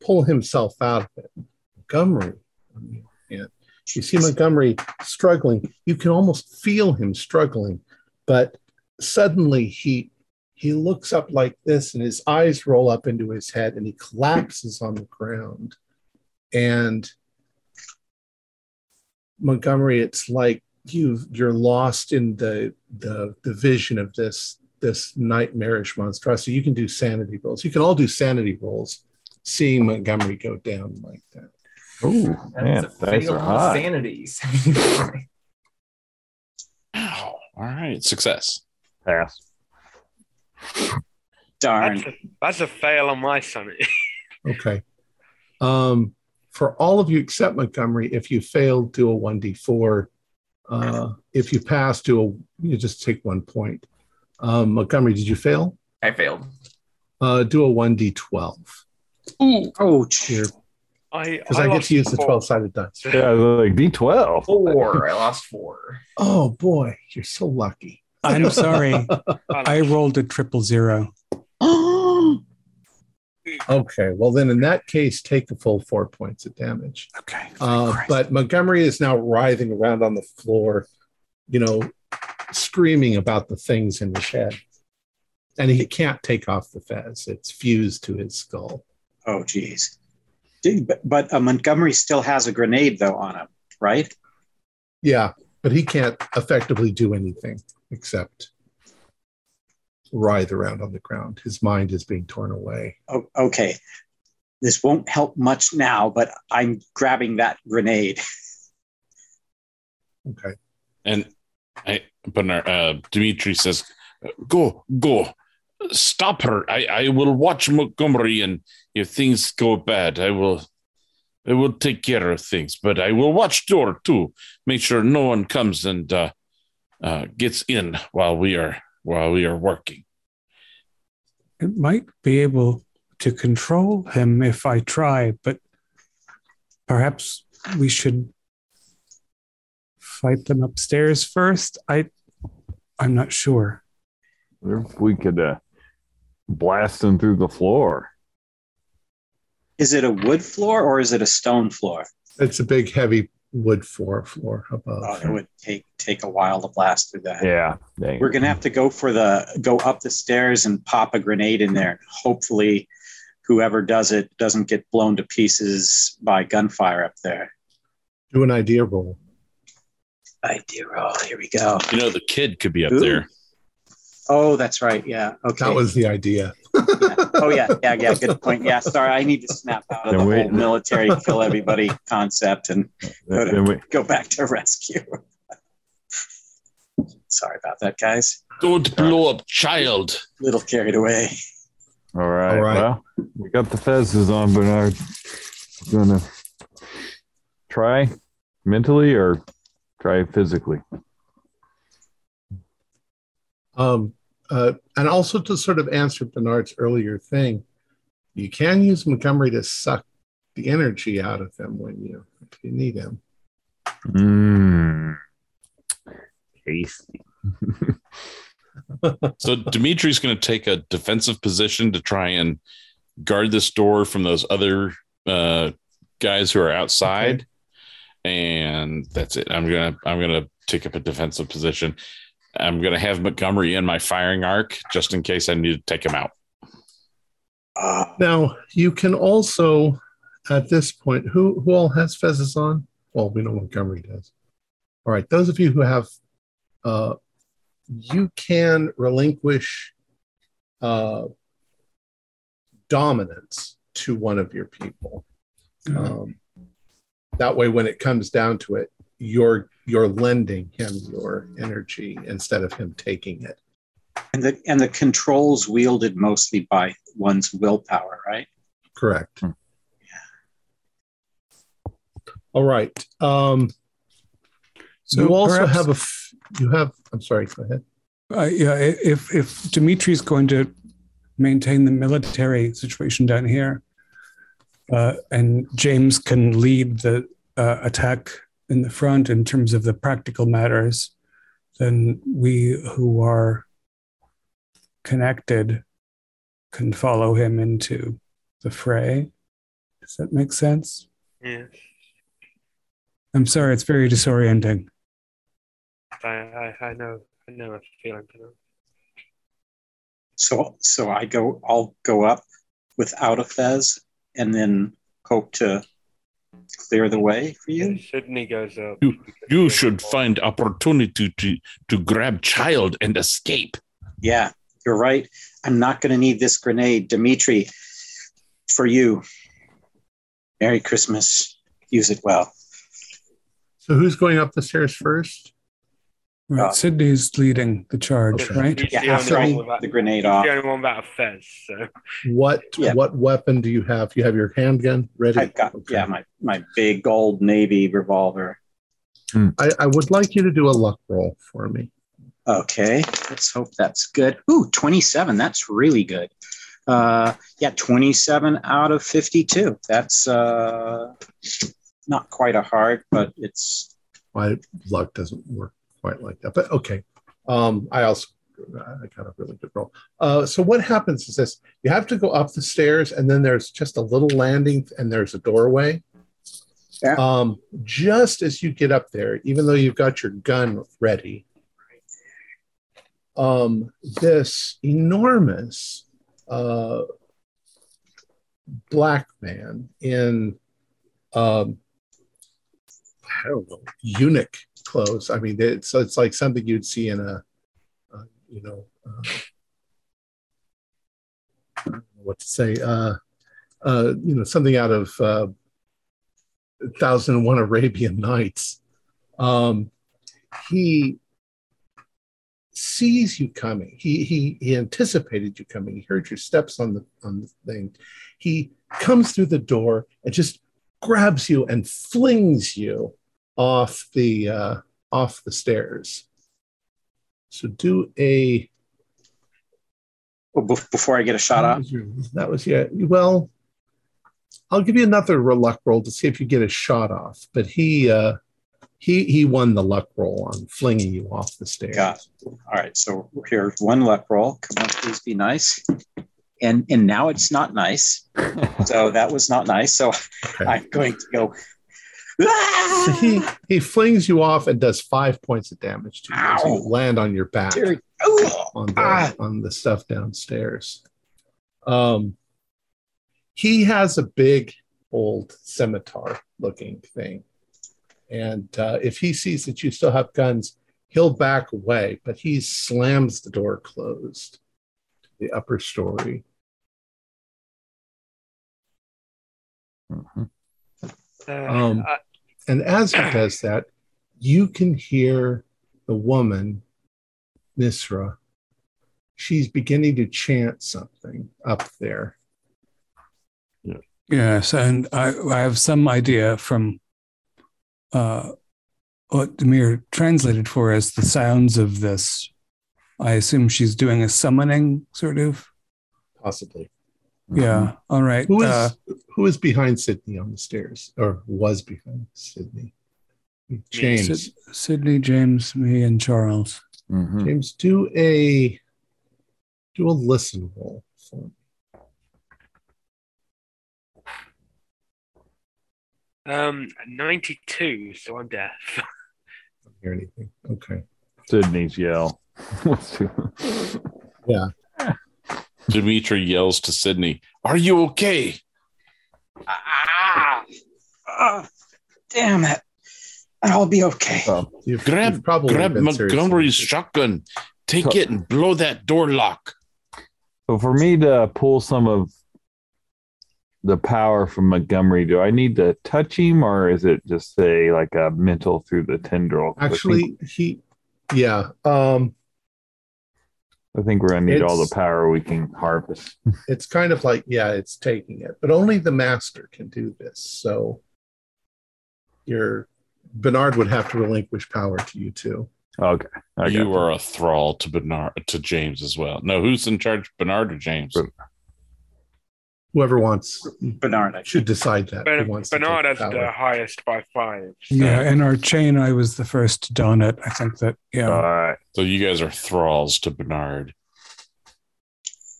pull himself out of it. Montgomery on the other hand, you see montgomery struggling. You can almost feel him struggling but suddenly he he looks up like this and his eyes roll up into his head and he collapses on the ground. And Montgomery, it's like you you're lost in the the the vision of this this nightmarish monstrosity. You can do sanity rolls. You can all do sanity rolls, seeing Montgomery go down like that. oh man, That's a dice are high. Sanities. Ow. All right. Success. Pass. Darn. That's a, that's a fail on my sanity. Okay. Um, for all of you except Montgomery, if you fail, do a one d four. Uh, if you pass, do a you just take one point. Um, Montgomery, did you fail? I failed. Uh, do a one d twelve. Oh, Here, I because I, get to use the twelve sided dice. Yeah, like D12. Four. I lost four. Oh boy, you're so lucky. I'm sorry. I rolled a triple zero. Okay, well then in that case, take the full four points of damage. Okay. Uh, but Montgomery is now writhing around on the floor, you know, screaming about the things in his head, and he can't take off the fez; it's fused to his skull. Oh, geez. Dude, But, but uh, Montgomery still has a grenade, though, on him, right? Yeah, but he can't effectively do anything except writhe around on the ground. His mind is being torn away. Oh, okay. This won't help much now, but I'm grabbing that grenade. Okay. And I, Bernard, uh, Dimitri says, "Go, go, stop her. I, I will watch Montgomery, and if things go bad, I will, I will take care of things. But I will watch door too. Make sure no one comes and uh, uh, gets in while we are while we are working." It might be able to control him if I try, but perhaps we should fight them upstairs first. I I'm not sure. If we could uh, blast them through the floor. Is it a wood floor or is it a stone floor? It's a big, heavy wood floor floor above. Oh, it would take take a while to blast through that. Yeah. dang. We're gonna have to go for the go up the stairs and pop a grenade in there. Hopefully, whoever does it doesn't get blown to pieces by gunfire up there. Do an idea roll. Idea roll. Here we go. You know, the kid could be up Ooh. there. Oh, that's right. Yeah. Okay. That was the idea. Yeah. Oh yeah, yeah, yeah. Good point. Yeah. Sorry, I need to snap out of the Then we- whole military kill everybody concept and go, Then we- to, go back to rescue. Sorry about that, guys. Don't blow up, child. Little carried away. All right. All right. Well, we got the fezzes on, Bernard. You gonna try mentally or try physically? Um, uh, and also to sort of answer Bernard's earlier thing, you can use Montgomery to suck the energy out of him when you if you need him. Mmm. Tasty. So Dimitri's going to take a defensive position to try and guard this door from those other uh, guys who are outside, and that's it. I'm gonna I'm gonna take up a defensive position. I'm gonna have Montgomery in my firing arc just in case I need to take him out. Uh, Now you can also, at this point, who who all has fezzes on? Well, we know Montgomery does. All right, those of you who have, uh, you can relinquish uh, dominance to one of your people. Um, that way, when it comes down to it, you're you're lending him your energy instead of him taking it. and the and the controls wielded mostly by one's willpower, right? Correct. Hmm. All right. Um, So you also perhaps- have a. F- you have. I'm sorry. Go ahead. Uh, yeah, i- if if Dimitri's going to maintain the military situation down here, uh, and James can lead the uh, attack in the front in terms of the practical matters, then we who are connected can follow him into the fray. Does that make sense? Yeah, I'm sorry, it's very disorienting. I, I, I know, I know a feeling for that. So so I go I'll go up without a fez and then hope to clear the way for you. Sydney goes up. You you should find opportunity to to grab child and escape. Yeah, you're right. I'm not going to need this grenade, Dimitri. For you. Merry Christmas. Use it well. So who's going up the stairs first? Right, Uh, Sydney's leading the charge, Okay. right? He's Yeah, the after only I one without, the grenade he's off. the only one without a fez. So What Yeah. what weapon do you have? You have your handgun ready. I've got Okay. yeah, my my big Colt Navy revolver. I, I would like you to do a luck roll for me. Okay, let's hope that's good. Ooh, 27. That's really good. Uh, yeah, 27 out of 52. That's uh, not quite a hard, but it's My luck doesn't work quite like that, but okay. Um, I also I got a really good roll. Uh, so what happens is this: you have to go up the stairs, and then there's just a little landing, and there's a doorway. Yeah. Um, just as you get up there, even though you've got your gun ready, um, this enormous uh, black man in um, I don't know eunuch clothes. I mean, it's it's like something you'd see in a, uh, you know, uh, know what to say, uh, uh, you know, something out of uh, Thousand and One Arabian Nights. Um, he sees you coming. He, he he anticipated you coming. He heard your steps on the on the thing. He comes through the door and just grabs you and flings you off the uh, off the stairs. So do a oh, before I get a shot that off. your, that was yeah. Well, I'll give you another luck roll to see if you get a shot off. But he uh, he he won the luck roll on flinging you off the stairs. Got All right, so here's one luck roll. Come on, please be nice. And and now it's not nice. So that was not nice. So Okay. I'm going to go. So "Ah!" he he flings you off and does five points of damage to you. as you land on your back. On the Ah. on the stuff downstairs. Um, he has a big old scimitar looking thing, and uh, if he sees that you still have guns, he'll back away. But he slams the door closed to the upper story. Mhm. Uh, Um, I- And as he does that, you can hear the woman, Nisra, she's beginning to chant something up there. Yes, and I, I have some idea from uh, what Demir translated for as the sounds of this. I assume she's doing a summoning, sort of. Possibly. Yeah. All right. Who is Uh, who is behind Sydney on the stairs, or was behind Sydney? James. Syd- Sydney, James, me, and Charles. Mhm. James, do a do a listen roll for me. Um, 92, so I'm deaf. I don't hear anything. Okay. Sydney's yell. Dimitri yells to Sydney, Are you okay? Ah, ah, damn it. I'll be okay. Oh, You've, Grab you've probably grab been seriously Montgomery's shotgun. Take it and blow that door lock. So for me to pull some of the power from Montgomery, do I need to touch him or is it just say like a mental through the tendril? Actually, he, yeah. Um, I think we're gonna need all the power we can harvest. it's kind of like yeah it's taking it but only the master can do this so your bernard would have to relinquish power to you too Okay. You are a thrall to Bernard to James as well. No, who's in charge? Bernard or James? Bernard. whoever wants Bernard, I should decide that who Ben- wants Bernard has power. the highest by five. so- Yeah, in our chain, I was the first to don it. I think that yeah. All right. So you guys are thralls to Bernard.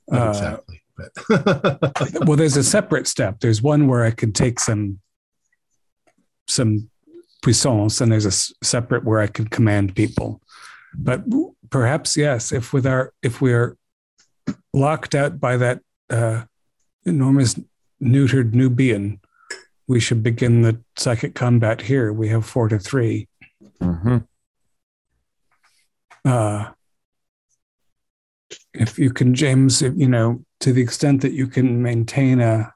Not Uh, exactly but well, there's a separate step. There's one where I could take some some puissance, and there's a s- separate where I could command people. But perhaps yes, if with our if we're locked out by that uh, enormous neutered Nubian, we should begin the psychic combat here. We have four to three. hmm uh, if you can, James, if, you know, to the extent that you can maintain a,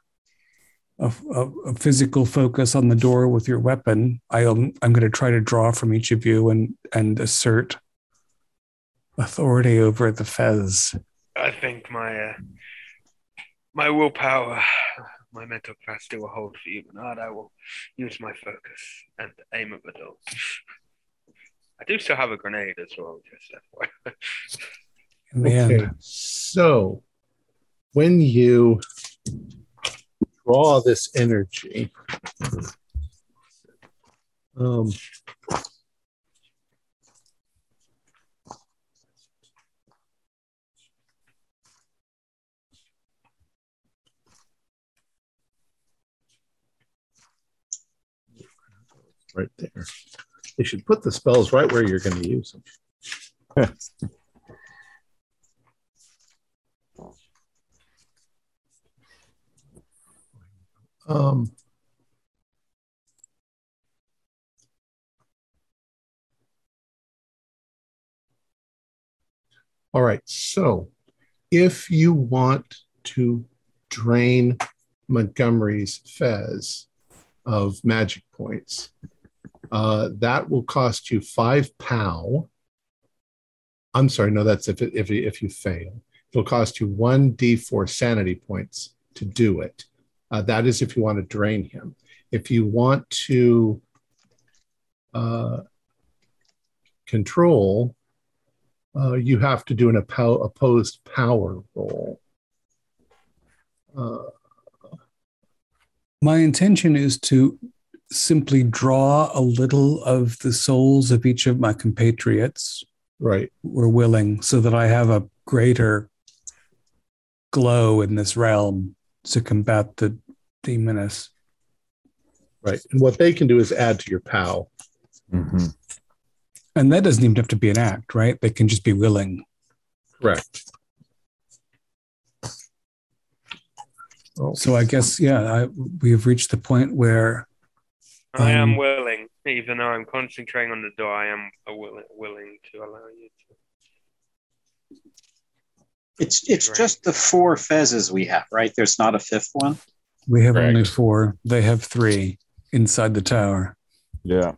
a, a, a physical focus on the door with your weapon, I'll, I'm going to try to draw from each of you and, and assert authority over the Fez. I think my uh, my willpower, my mental capacity will hold for you, Bernard. I will use my focus and aim at the door. I do still have a grenade as well, just FYI. In the okay end, so when you draw this energy um right there. They should put the spells right where you're going to use them. Um, all right. So if you want to drain Montgomery's Fez of magic points, uh, that will cost you five POW. I'm sorry, no, that's if, if, if you fail. It'll cost you one D4 sanity points to do it. Uh, that is if you want to drain him. If you want to uh, control, uh, you have to do an oppo- opposed power roll. Uh, my intention is to simply draw a little of the souls of each of my compatriots right. were willing so that I have a greater glow in this realm to combat the demoness. Right. And what they can do is add to your POW. hmm And that doesn't even have to be an act, right? They can just be willing. Correct. Oh, So I guess, yeah, I, we've reached the point where I am Um, willing, even though I'm concentrating on the door. I am a willing, willing to allow you to. It's it's Right. just the four fezzes we have, right? There's not a fifth one. we have Correct. only four. They have three inside the tower. Yeah.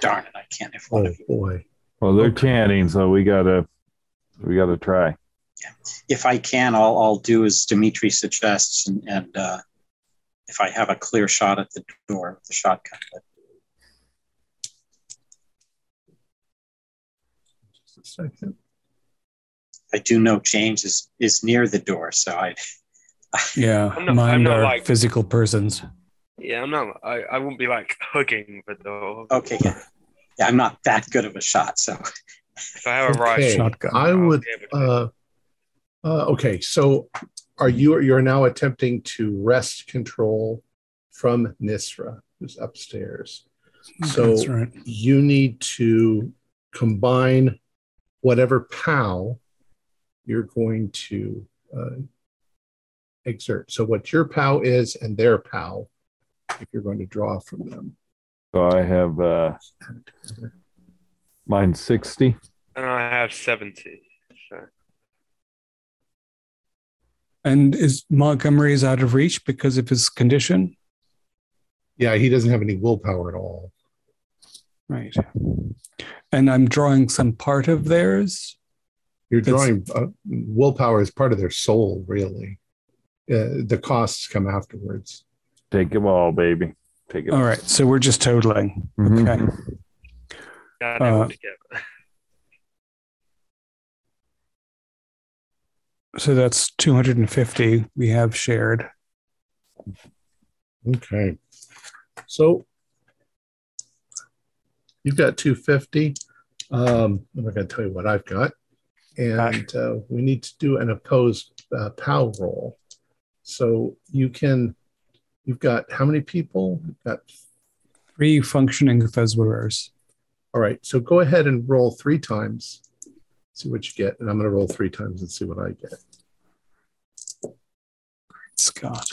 Darn it, I can't if one oh of you. boy. Well, they're Okay. chanting, so we gotta we gotta try. Yeah. if I can, all I'll do as Dimitri suggests, and, and uh, if I have a clear shot at the door with the shotgun. Just a second. I do know James is is near the door, so I Yeah, I'm not- I'm not are like- physical persons. Yeah, I'm not. I, I won't be like hugging the door. okay. Yeah, yeah, I'm not that good of a shot, so If I have a right Shotgun. I I'll would. be able to- Uh, uh, okay, so are you you're now attempting to wrest control from Nisra, who's upstairs? So That's right. you need to combine whatever POW you're going to uh, exert. So what your POW is and their POW, if you're going to draw from them. So I have uh, mine 60. and I have seventy. So And is Montgomery's out of reach because of his condition? Yeah, he doesn't have any willpower at all. Right. And I'm drawing some part of theirs. You're drawing uh, willpower is part of their soul, really. Uh, the costs come afterwards. Take it all, baby. Take it All right. So we're just totaling. Mhm. Okay. yeah, they're Uh, So that's 250 we have shared. Okay. So you've got 250. Um, I'm not going to tell you what I've got. And uh, we need to do an opposed uh, POW roll. So you can, you've got how many people? You've got, Three functioning fez wearers. all right. So go ahead and roll three times, see what you get. And I'm going to roll three times and see what I get. Great Scott.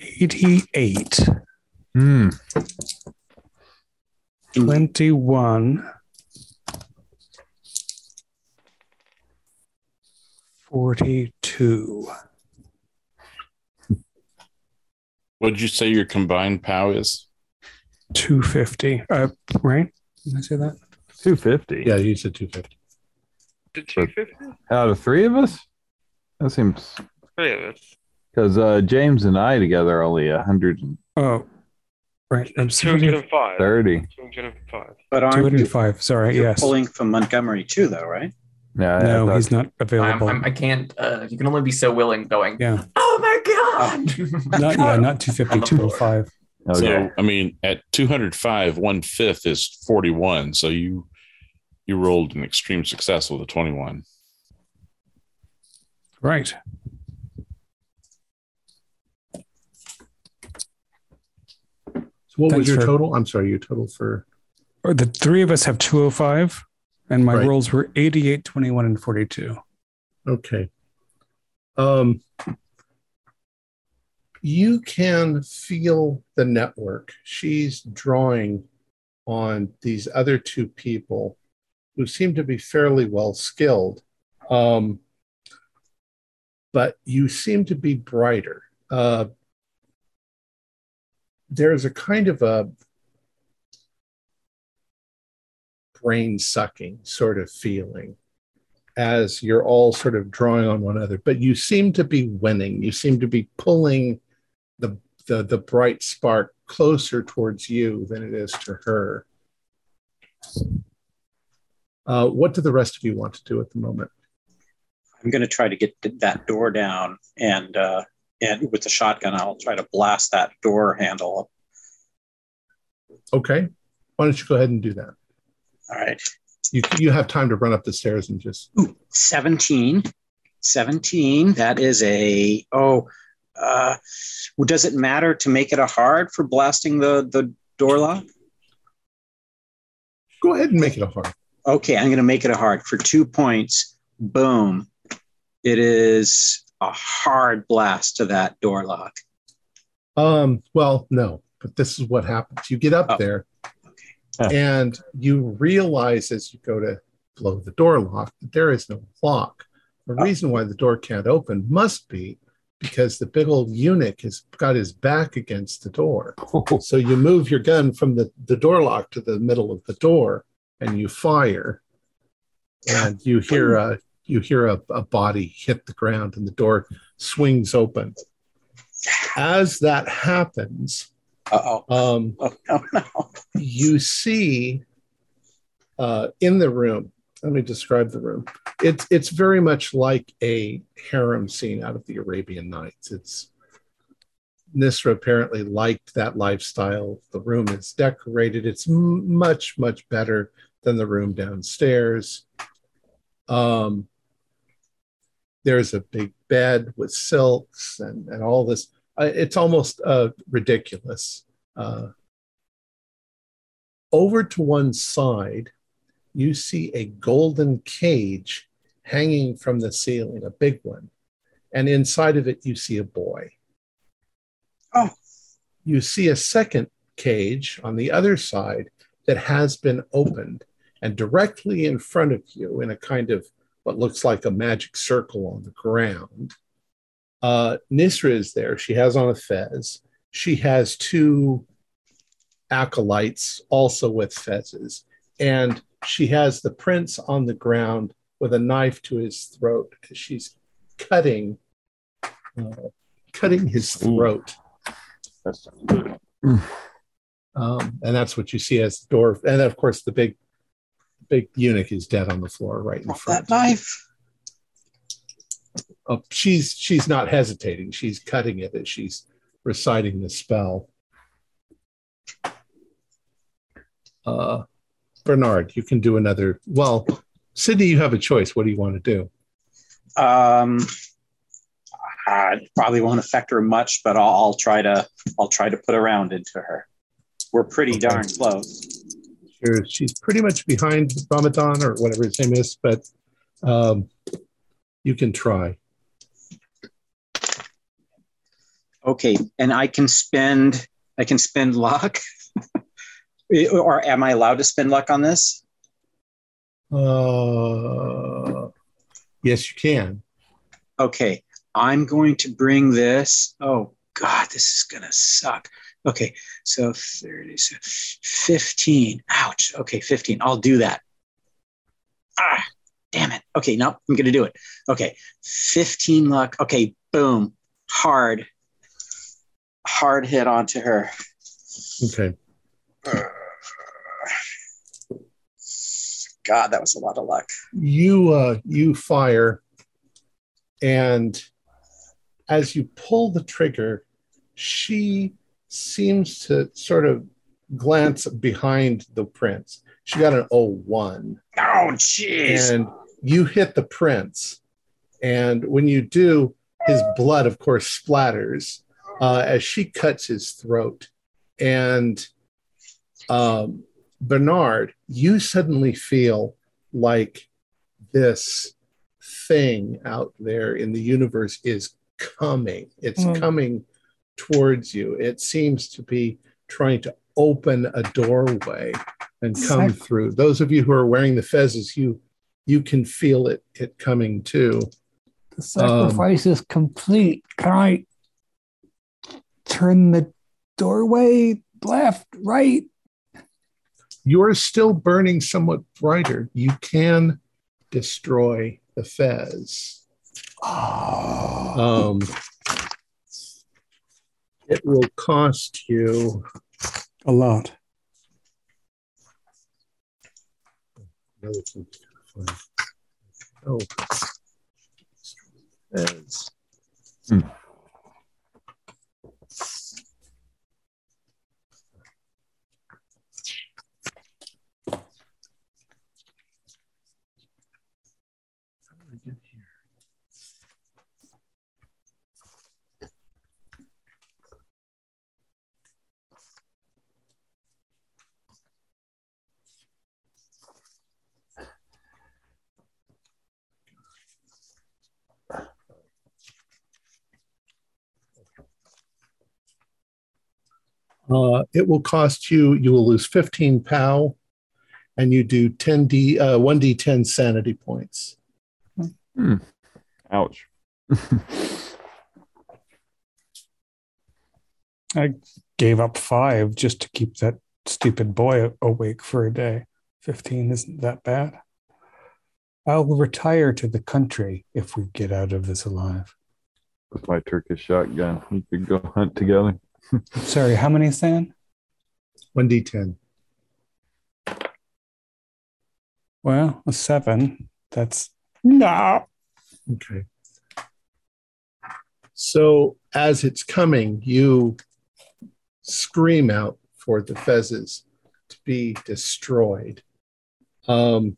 88, Hmm. 21, 42. What did you say your combined POW is? 250. Uh, right? Did I say that? 250. Yeah, you said 250. The two fifty. Out of three of us? That seems Three of us. because uh, James and I together are only 130. Oh, right. I'm Two hundred 200, and five. Two hundred and five. but aren't you 205. Sorry. you're Yes. pulling from Montgomery too, though, right? Yeah, I No, thought- he's not I'm, available. I'm, I can't. Uh, you can only be so willing. Going. Yeah. Oh my god! Not, yeah, not 250, On the floor. 205. Okay. So I mean, at 205, one fifth is 41. So you you rolled an extreme success with a 21. Right. So what Thanks was your for- total? I'm sorry, your total for Or the three of us have 205, and my Right. rolls were 88, 21, and 42. Okay. Um, you can feel the network. She's drawing on these other two people who seem to be fairly well skilled. Um, but you seem to be brighter. Uh, there's a kind of a brain sucking sort of feeling as you're all sort of drawing on one another, but you seem to be winning. You seem to be pulling the the, bright spark closer towards you than it is to her. Uh, what do the rest of you want to do at the moment? I'm going to try to get that door down, and uh, and with the shotgun, I'll try to blast that door handle up. Okay, why don't you go ahead and do that? All right. You you have time to run up the stairs and just 17 17 that is a oh uh does it matter to make it a hard for blasting the the door lock go ahead and make it a hard. okay i'm going to make it a hard for two points boom it is a hard blast to that door lock Um, well, no, but this is what happens. You get up Oh, there okay. and you realize as you go to blow the door lock that there is no lock. The Oh. reason why the door can't open must be because the big old eunuch has got his back against the door. So you move your gun from the, the door lock to the middle of the door and you fire. and you hear a you hear a, a body hit the ground, and the door swings open. As that happens, Uh-oh. um, Oh, no, no. you see uh, in the room. Let me describe the room. It's it's very much like a harem scene out of the Arabian Nights. It's Nisra apparently liked that lifestyle. The room is decorated. It's m- much much better than the room downstairs. Um, there's a big bed with silks and and all this. Uh, it's almost uh, ridiculous. Uh, over to one side, you see a golden cage hanging from the ceiling, a big one. And inside of it, you see a boy. Oh. You see a second cage on the other side that has been opened. And directly in front of you, in a kind of what looks like a magic circle on the ground, uh, Nisra is there. She has on a fez. She has two acolytes also with fezzes. And she has the prince on the ground with a knife to his throat. She's cutting, uh, cutting his throat. Um, and that's what you see as the door. And of course, the big, big eunuch is dead on the floor right in Not front. that knife. Oh, she's she's not hesitating. She's cutting it as she's reciting the spell. Uh, Bernard, you can do another. Well, Sydney, you have a choice. What do you want to do? Um, I probably won't affect her much, but I'll, I'll try to. I'll try to put a round into her. We're pretty Okay. darn close. Sure, she's pretty much behind Ramadan or whatever his name is, but um, you can try. Okay, and I can spend. I can spend luck. or am I allowed to spend luck on this? Uh, yes, you can. Okay, I'm going to bring this. Oh God, this is gonna suck. Okay, so 30, so 15. Ouch. Okay, 15. I'll do that. Ah, damn it. Okay, no, I'm gonna do it. Okay, 15 luck. Okay, boom. Hard. Hard hit onto her. Okay. God, that was a lot of luck. you uh you fire and as you pull the trigger she seems to sort of glance behind the prince she got an 01 Oh, jeez. and you hit the prince and when you do his blood of course splatters uh, as she cuts his throat and um, bernard you suddenly feel like this thing out there in the universe is coming it's Mm. coming towards you it seems to be trying to open a doorway and come Sac- through those of you who are wearing the fezzes you you can feel it it coming too The sacrifice is complete. Can I turn the doorway left, right? You're still burning somewhat brighter you can destroy the fez Oh, um it will cost you a lot. another thing to find. oh Fez. Hmm. Uh, it will cost you, you will lose 15 POW and you do 10D, uh, 1D10 sanity points. Ouch. I gave up five just to keep that stupid boy awake for a day. 15 isn't that bad. I'll retire to the country if we get out of this alive. With my Turkish shotgun, we could go hunt together. Sorry, how many San? 1d10. Well, a seven. That's no. Okay. So as it's coming, you scream out for the fezzes to be destroyed. Um,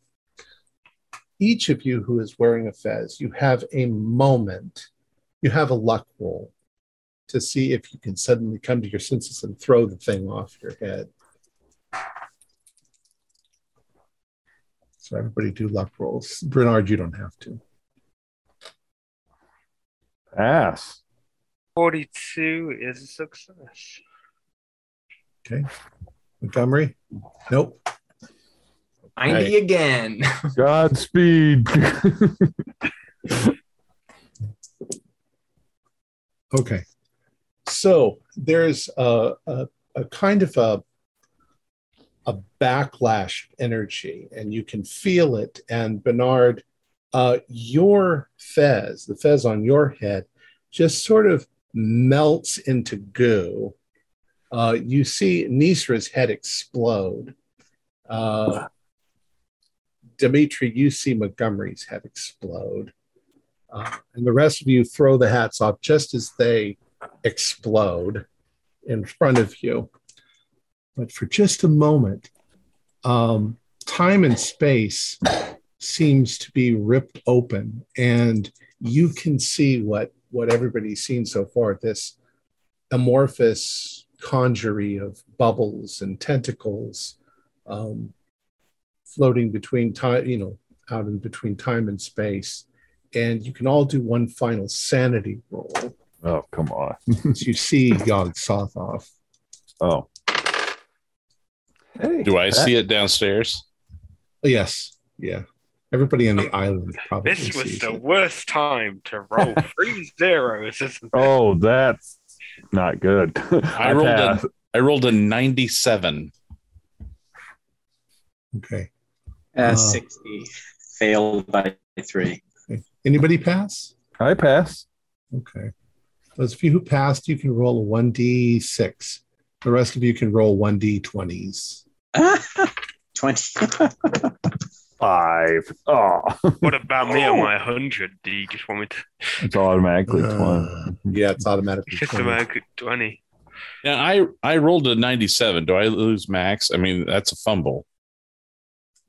each of you who is wearing a fez, you have a moment, you have a luck roll to see if you can suddenly come to your senses and throw the thing off your head. So everybody do luck rolls. Bernard, you don't have to. Pass. 42 is a success. Okay. Montgomery? Nope. 90 again. Godspeed. Okay. So there's a, a, a kind of a, a backlash energy, and you can feel it. And Bernard, uh, your fez, the fez on your head, just sort of melts into goo. Uh, you see Nisra's head explode. Uh, Dimitri, you see Montgomery's head explode. Uh, and the rest of you throw the hats off just as they explode in front of you. But for just a moment, um, time and space seems to be ripped open, and you can see what what everybody's seen so far. This amorphous conjury of bubbles and tentacles um, floating between time, you know, out in between time and space. And you can all do one final sanity roll. Oh, come on. you see Yog Sothoth. Oh. Hey, Do I that- see it downstairs? Oh, yes, yeah. Everybody on the island probably This was the it. worst time to roll three zeros, isn't it? Oh, that's not good. I rolled a- I rolled a 97. Okay. Uh, Uh, 60 failed by three. Anybody pass? I pass. Okay. Those of you who passed, you can roll a 1d6. The rest of you can roll 1d20s. 20. Five. Oh, What about me on my 100? Do you just want me to it's automatically Uh, 20. yeah, it's automatically just 20. about 20? Yeah, I I rolled a 97. Do I lose max? I mean, that's a fumble.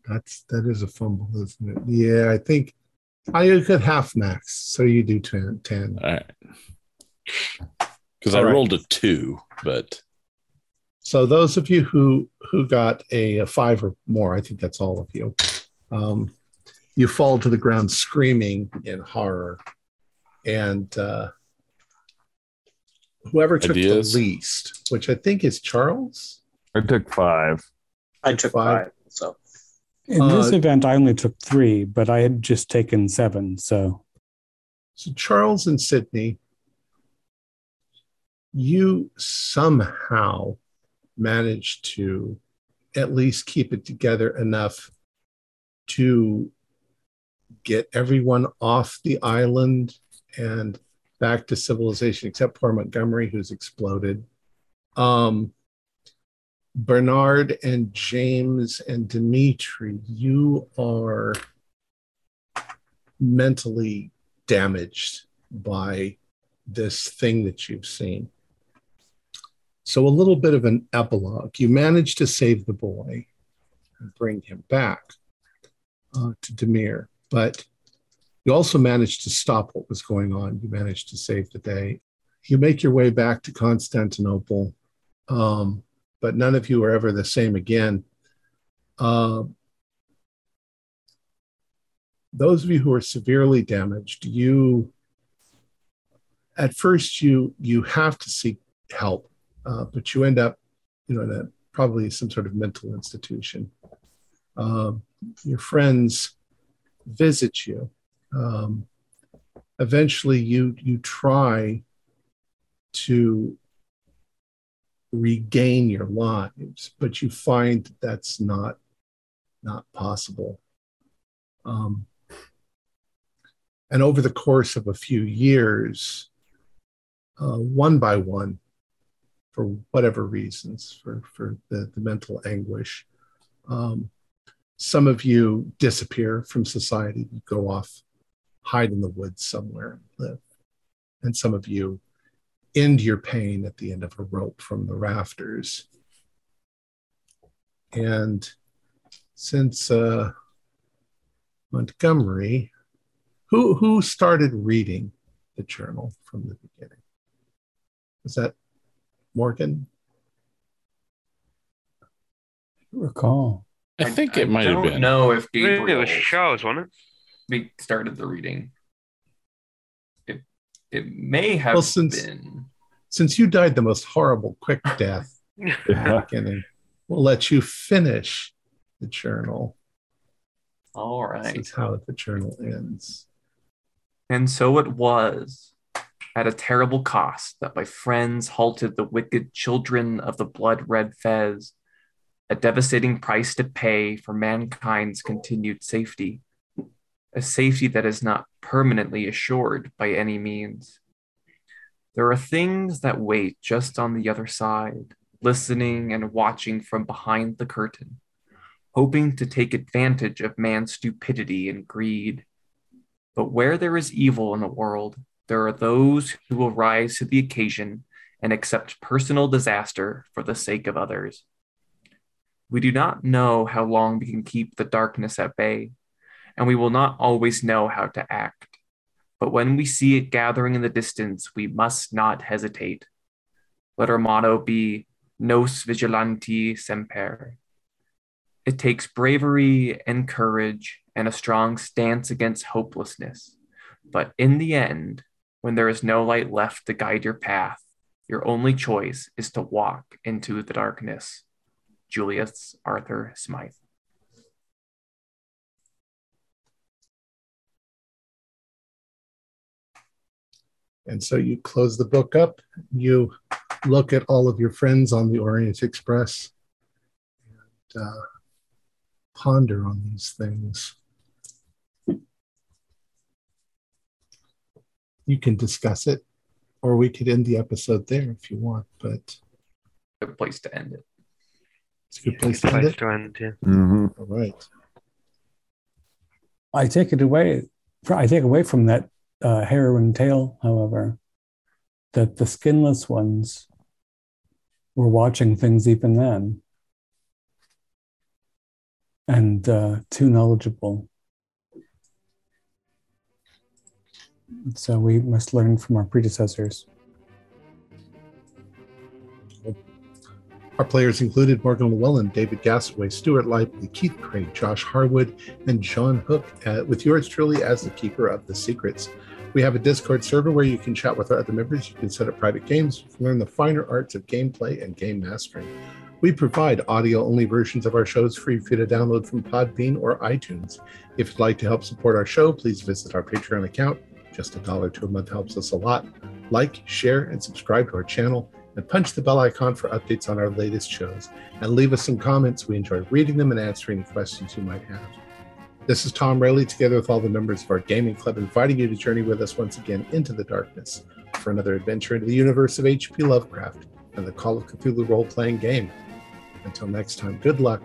That's that is a fumble, isn't it? Yeah, I think I could half max, so you do 10. 10. All right. Because I All right. rolled a two, but So those of you who who got a, a five or more, I think that's all of you. Um, you fall to the ground screaming in horror, and uh, whoever took Ideas? the least, which I think is Charles. I took five. I took Five. five. So In this Uh, event, I only took three, but I had just taken seven. So So Charles and Sydney, you somehow managed to at least keep it together enough to get everyone off the island and back to civilization, except for Montgomery, who's exploded. Um, Bernard and James and Dimitri, you are mentally damaged by this thing that you've seen. So, a little bit of an epilogue. You managed to save the boy and bring him back uh, to Demir, but you also managed to stop what was going on. You managed to save the day. You make your way back to Constantinople, um, but none of you are ever the same again. Uh, those of you who are severely damaged, you at first you you have to seek help, uh, but you end up, you know, in a, probably some sort of mental institution. Um, your friends visit you. Um, eventually, you you try to regain your lives, but you find that that's not not possible. Um, and over the course of a few years, uh, one by one, for whatever reasons, for, for the, the mental anguish, um, some of you disappear from society, you go off, hide in the woods somewhere, live. And some of you end your pain at the end of a rope from the rafters. And since uh, Montgomery, who who started reading the journal from the beginning? Was that Morgan? Recall. I think it might have don't been. know if It was Charles, wasn't it? we started the reading. It it may have Well, since- been. Since you died the most horrible quick death at the Yeah. beginning, we'll let you finish the journal. All right. This is how the journal ends. And so it was, at a terrible cost, that my friends halted the wicked children of the blood red fez, a devastating price to pay for mankind's continued safety, a safety that is not permanently assured by any means. There are things that wait just on the other side, listening and watching from behind the curtain, hoping to take advantage of man's stupidity and greed. But where there is evil in the world, there are those who will rise to the occasion and accept personal disaster for the sake of others. We do not know how long we can keep the darkness at bay, and we will not always know how to act. But when we see it gathering in the distance, we must not hesitate. Let our motto be Nos Vigilanti Semper. It takes bravery and courage and a strong stance against hopelessness. But in the end, when there is no light left to guide your path, your only choice is to walk into the darkness. Julius Arthur Smythe. And so you close the book up, you look at all of your friends on the Orient Express and uh, ponder on these things. You can discuss it, or we could end the episode there if you want, but a Good place to end it. it's a good place to end Place it. to end, yeah. Mhm. All right. I take it away. I take away from that uh, heroine tale, however, that the skinless ones were watching things even then, and uh, too knowledgeable. So we must learn from our predecessors. Our players included Morgan Llewellyn, David Gasaway, Stuart Lively, Keith Craig, Josh Harwood, and John Hook, uh, with yours truly as the keeper of the secrets. We have a Discord server where you can chat with our other members. You can set up private games, learn the finer arts of gameplay and game mastering. We provide audio only versions of our shows free for you to download from Podbean or iTunes. If you'd like to help support our show, please visit our Patreon account. Just a dollar to a month helps us a lot. Like, share, and subscribe to our channel and punch the bell icon for updates on our latest shows. And leave us some comments. We enjoy reading them and answering questions you might have. This is Tom Rayleigh, together with all the members of our gaming club, inviting you to journey with us once again into the darkness for another adventure into the universe of H.P. Lovecraft and the Call of Cthulhu role playing game. Until next time, good luck